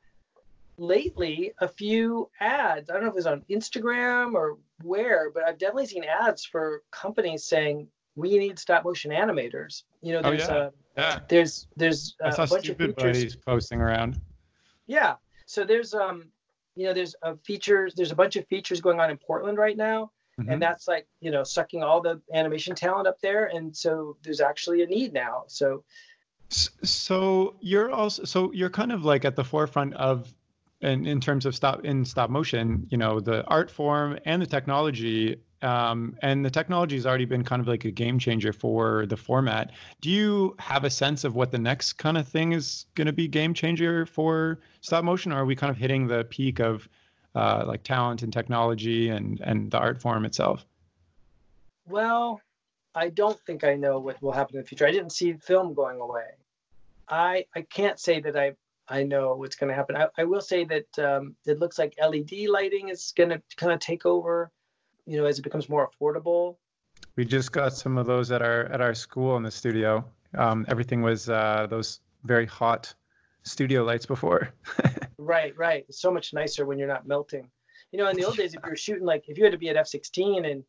lately a few ads. I don't know if it was on Instagram or where, but I've definitely seen ads for companies saying we need stop motion animators. You know, oh, there's oh, yeah. Uh, yeah. there's there's uh, a bunch of features buddies posting around. Yeah. So there's um you know there's a features there's a bunch of features going on in Portland right now. Mm-hmm. And that's like, you know, sucking all the animation talent up there. And so there's actually a need now. So so you're also so you're kind of like at the forefront of and in terms of stop in stop motion, you know, the art form and the technology um, and the technology has already been kind of like a game changer for the format. Do you have a sense of what the next kind of thing is going to be game changer for stop motion, or are we kind of hitting the peak of uh, like talent and technology and and the art form itself? Well, I don't think I know what will happen in the future. I didn't see film going away. I I can't say that I I know what's going to happen. I, I will say that um, it looks like LED lighting is going to kind of take over you know, as it becomes more affordable. We just got some of those at our at our school in the studio. Um, everything was uh, those very hot studio lights before. right, right. It's so much nicer when you're not melting. You know, in the old days, if you were shooting like if you had to be at F16 and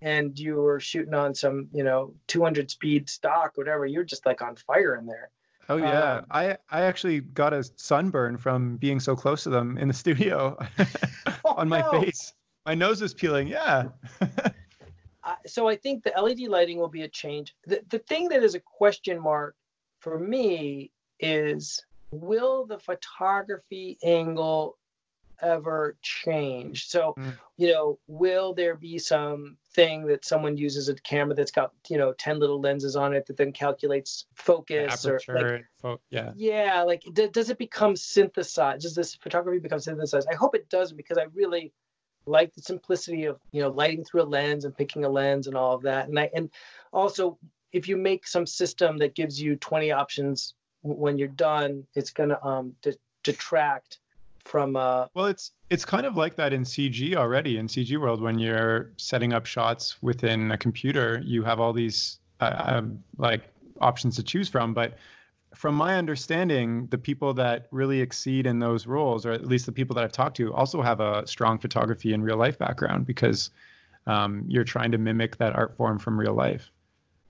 and you were shooting on some you know 200 speed stock whatever you're just like on fire in there oh yeah um, i i actually got a sunburn from being so close to them in the studio on my no. face my nose is peeling. Yeah. uh, so I think the LED lighting will be a change. The, the thing that is a question mark for me is will the photography angle ever change? So, mm. you know, will there be some thing that someone uses a camera that's got, you know, 10 little lenses on it that then calculates focus or like, fo- yeah. Yeah, like d- does it become synthesized? Does this photography become synthesized? I hope it doesn't because I really like the simplicity of you know lighting through a lens and picking a lens and all of that and I, and also if you make some system that gives you 20 options when you're done it's going to um detract from uh well it's it's kind of like that in cg already in cg world when you're setting up shots within a computer you have all these uh, um, like options to choose from but from my understanding, the people that really exceed in those roles, or at least the people that I've talked to, also have a strong photography and real life background because um, you're trying to mimic that art form from real life.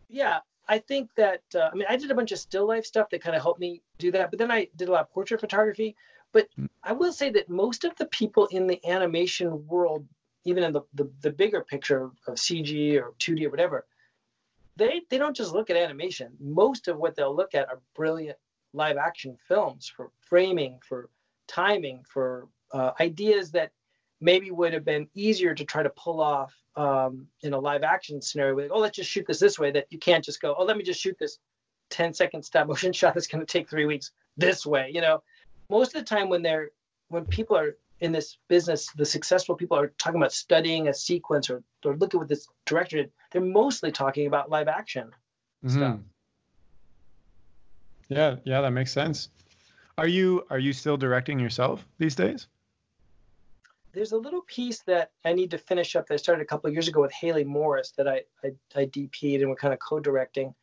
Yeah, I think that uh, I mean I did a bunch of still life stuff that kind of helped me do that, but then I did a lot of portrait photography. But mm. I will say that most of the people in the animation world, even in the, the, the bigger picture of CG or 2D or whatever, they they don't just look at animation. Most of what they'll look at are brilliant live action films for framing, for timing, for uh, ideas that maybe would have been easier to try to pull off um, in a live action scenario. Like, oh, let's just shoot this this way. That you can't just go, oh, let me just shoot this 10 second stop motion shot that's going to take three weeks this way. You know, most of the time when they're when people are in this business, the successful people are talking about studying a sequence or, or looking what this director did. They're mostly talking about live action mm-hmm. stuff. Yeah, yeah, that makes sense. Are you are you still directing yourself these days? There's a little piece that I need to finish up that I started a couple years ago with Hayley Morris that I I, I DP'd and we're kind of co-directing.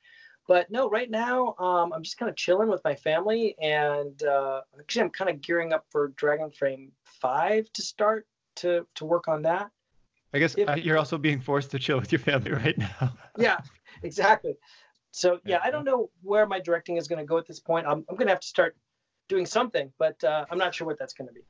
But no, right now um, I'm just kind of chilling with my family, and uh, actually I'm kind of gearing up for Dragonframe Five to start to to work on that. I guess if, uh, you're also being forced to chill with your family right now. yeah, exactly. So yeah, I don't know where my directing is going to go at this point. I'm I'm going to have to start doing something, but uh, I'm not sure what that's going to be.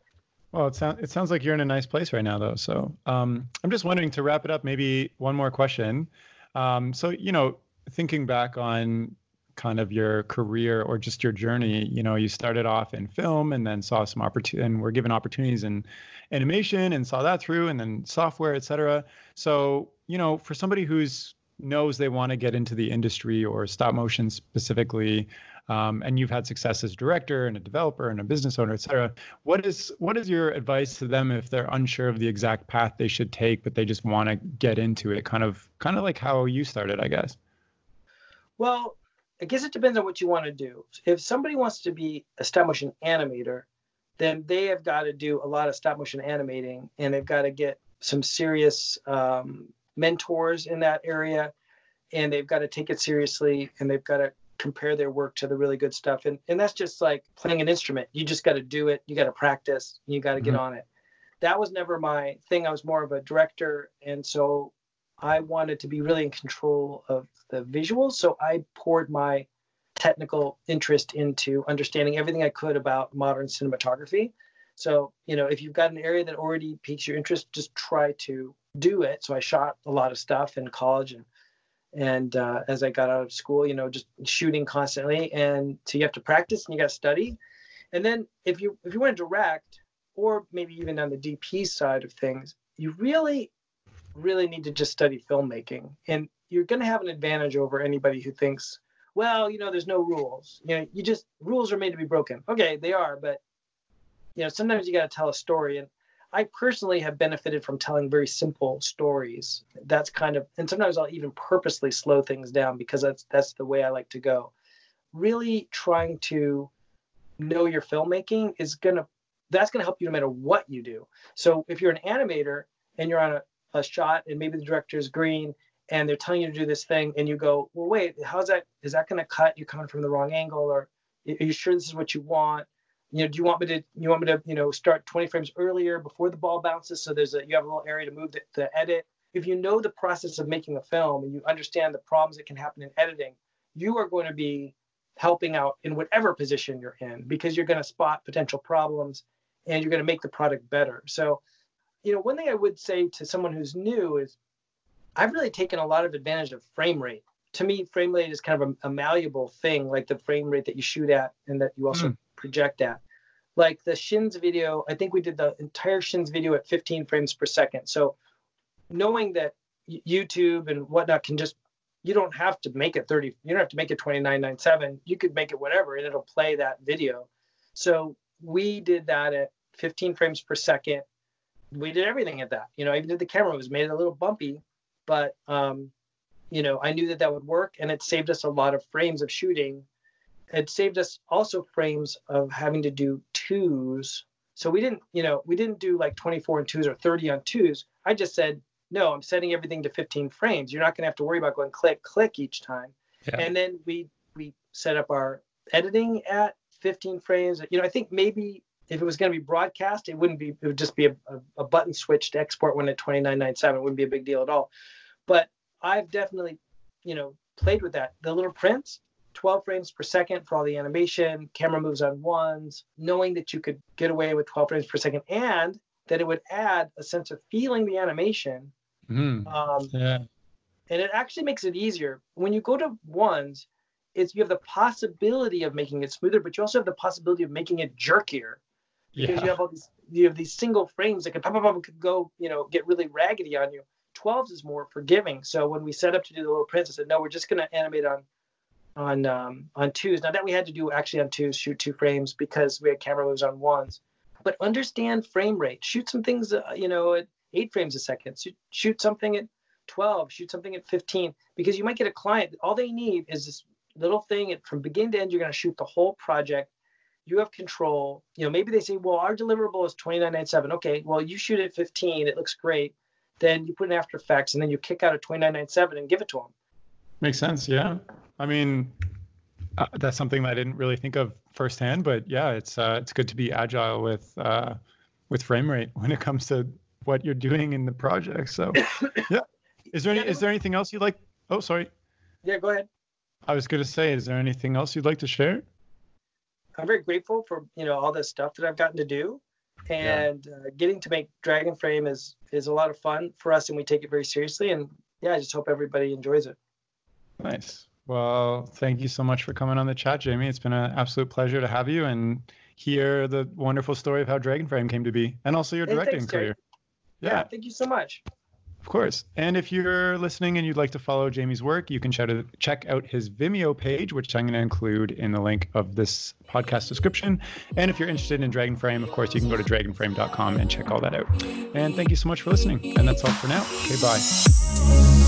Well, it sounds it sounds like you're in a nice place right now, though. So um, I'm just wondering to wrap it up, maybe one more question. Um, so you know, thinking back on kind of your career or just your journey you know you started off in film and then saw some opportunity and were given opportunities in animation and saw that through and then software et cetera. So you know for somebody who's knows they want to get into the industry or stop motion specifically um, and you've had success as a director and a developer and a business owner et cetera what is what is your advice to them if they're unsure of the exact path they should take but they just want to get into it? Kind of kind of like how you started i guess well, I guess it depends on what you want to do. If somebody wants to be a stop motion animator, then they have got to do a lot of stop motion animating and they've got to get some serious um, mentors in that area and they've got to take it seriously and they've got to compare their work to the really good stuff. And and that's just like playing an instrument. You just got to do it. You got to practice. You got to get mm-hmm. on it. That was never my thing. I was more of a director and so i wanted to be really in control of the visuals so i poured my technical interest into understanding everything i could about modern cinematography. So you know if you've got an area that already piques your interest just try to do it. So i shot a lot of stuff in college and and uh, as I got out of school, you know, just shooting constantly, and so you have to practice and you got to study, and then if you if you want to direct, or maybe even on the DP side of things, you really, really need to just study filmmaking, and you're going to have an advantage over anybody who thinks, well, you know, there's no rules. You know, you just rules are made to be broken. Okay, they are, but you know, sometimes you got to tell a story, and I personally have benefited from telling very simple stories. That's kind of, and sometimes I'll even purposely slow things down because that's that's the way I like to go. Really trying to know your filmmaking is gonna that's gonna help you no matter what you do. So if you're an animator and you're on a, a shot and maybe the director is green and they're telling you to do this thing and you go, well, wait, how's that? Is that gonna cut? You're coming from the wrong angle, or are you sure this is what you want? you know, do you want me to you want me to you know start 20 frames earlier before the ball bounces so there's a you have a little area to move the, the edit. If you know the process of making a film and you understand the problems that can happen in editing, you are going to be helping out in whatever position you're in because you're going to spot potential problems and you're going to make the product better. So, you know, one thing I would say to someone who's new is I've really taken a lot of advantage of frame rate. To me, frame rate is kind of a, a malleable thing, like the frame rate that you shoot at and that you also mm project at. Like the Shins video, I think we did the entire Shins video at 15 frames per second. So knowing that YouTube and whatnot can just you don't have to make it 30 you don't have to make it 2997 you could make it whatever and it'll play that video so we did that at 15 frames per second we did everything at that you know I even did the camera It was made it a little bumpy but um you know i knew that that would work and it saved us a lot of frames of shooting it saved us also frames of having to do twos. So we didn't, you know, we didn't do like 24 and twos or 30 on twos. I just said, no, I'm setting everything to 15 frames. You're not going to have to worry about going click, click each time. Yeah. And then we we set up our editing at 15 frames. You know, I think maybe if it was going to be broadcast, it wouldn't be. It would just be a, a, button switch to export one at 2997. It wouldn't be a big deal at all. But I've definitely, you know, played with that. The Little Prince, 12 frames per second for all the animation, camera moves on ones, knowing that you could get away with 12 frames per second and that it would add a sense of feeling the animation. Mm, um, yeah. And it actually makes it easier. When you go to ones, it's you have the possibility of making it smoother, but you also have the possibility of making it jerkier. Because yeah. you have all these you have these single frames that could pop, pop, pop, could go, you know, get really raggedy on you. 12s is more forgiving. So when we set up to do the Little Prince, I said, no, we're just going to animate on on um, on twos. Now that we had to do actually on twos, shoot two frames because we had camera moves on ones. But understand frame rate. Shoot some things, uh, you know, at eight frames a second. Shoot, Shoot something at 12. Shoot something at 15 because you might get a client. All they need is this little thing. And from beginning to end, you're going to shoot the whole project. You have control. You know, maybe they say, well, our deliverable is 2997. Okay, well, you shoot at 15. It looks great. Then you put in After Effects and then you kick out a 2997 and give it to them. Makes sense. Yeah. I mean, uh, that's something I didn't really think of firsthand, but yeah, it's uh, it's good to be agile with uh, with frame rate when it comes to what you're doing in the project. So, yeah. Is there any, is there anything else you'd like? Oh, sorry. Yeah, go ahead. I was going to say, is there anything else you'd like to share? I'm very grateful for you know all the stuff that I've gotten to do, and yeah. uh, getting to make Dragonframe is is a lot of fun for us, and we take it very seriously. And yeah, I just hope everybody enjoys it. Nice. Well, thank you so much for coming on the chat, Jamie. It's been an absolute pleasure to have you and hear the wonderful story of how Dragonframe came to be and also your hey, directing thanks, career. Yeah. yeah, thank you so much. Of course. And if you're listening and you'd like to follow Jamie's work, you can check out his Vimeo page, which I'm going to include in the link of this podcast description. And if you're interested in Dragonframe, of course, you can go to dragonframe.com and check all that out. And thank you so much for listening. And that's all for now. Okay, bye.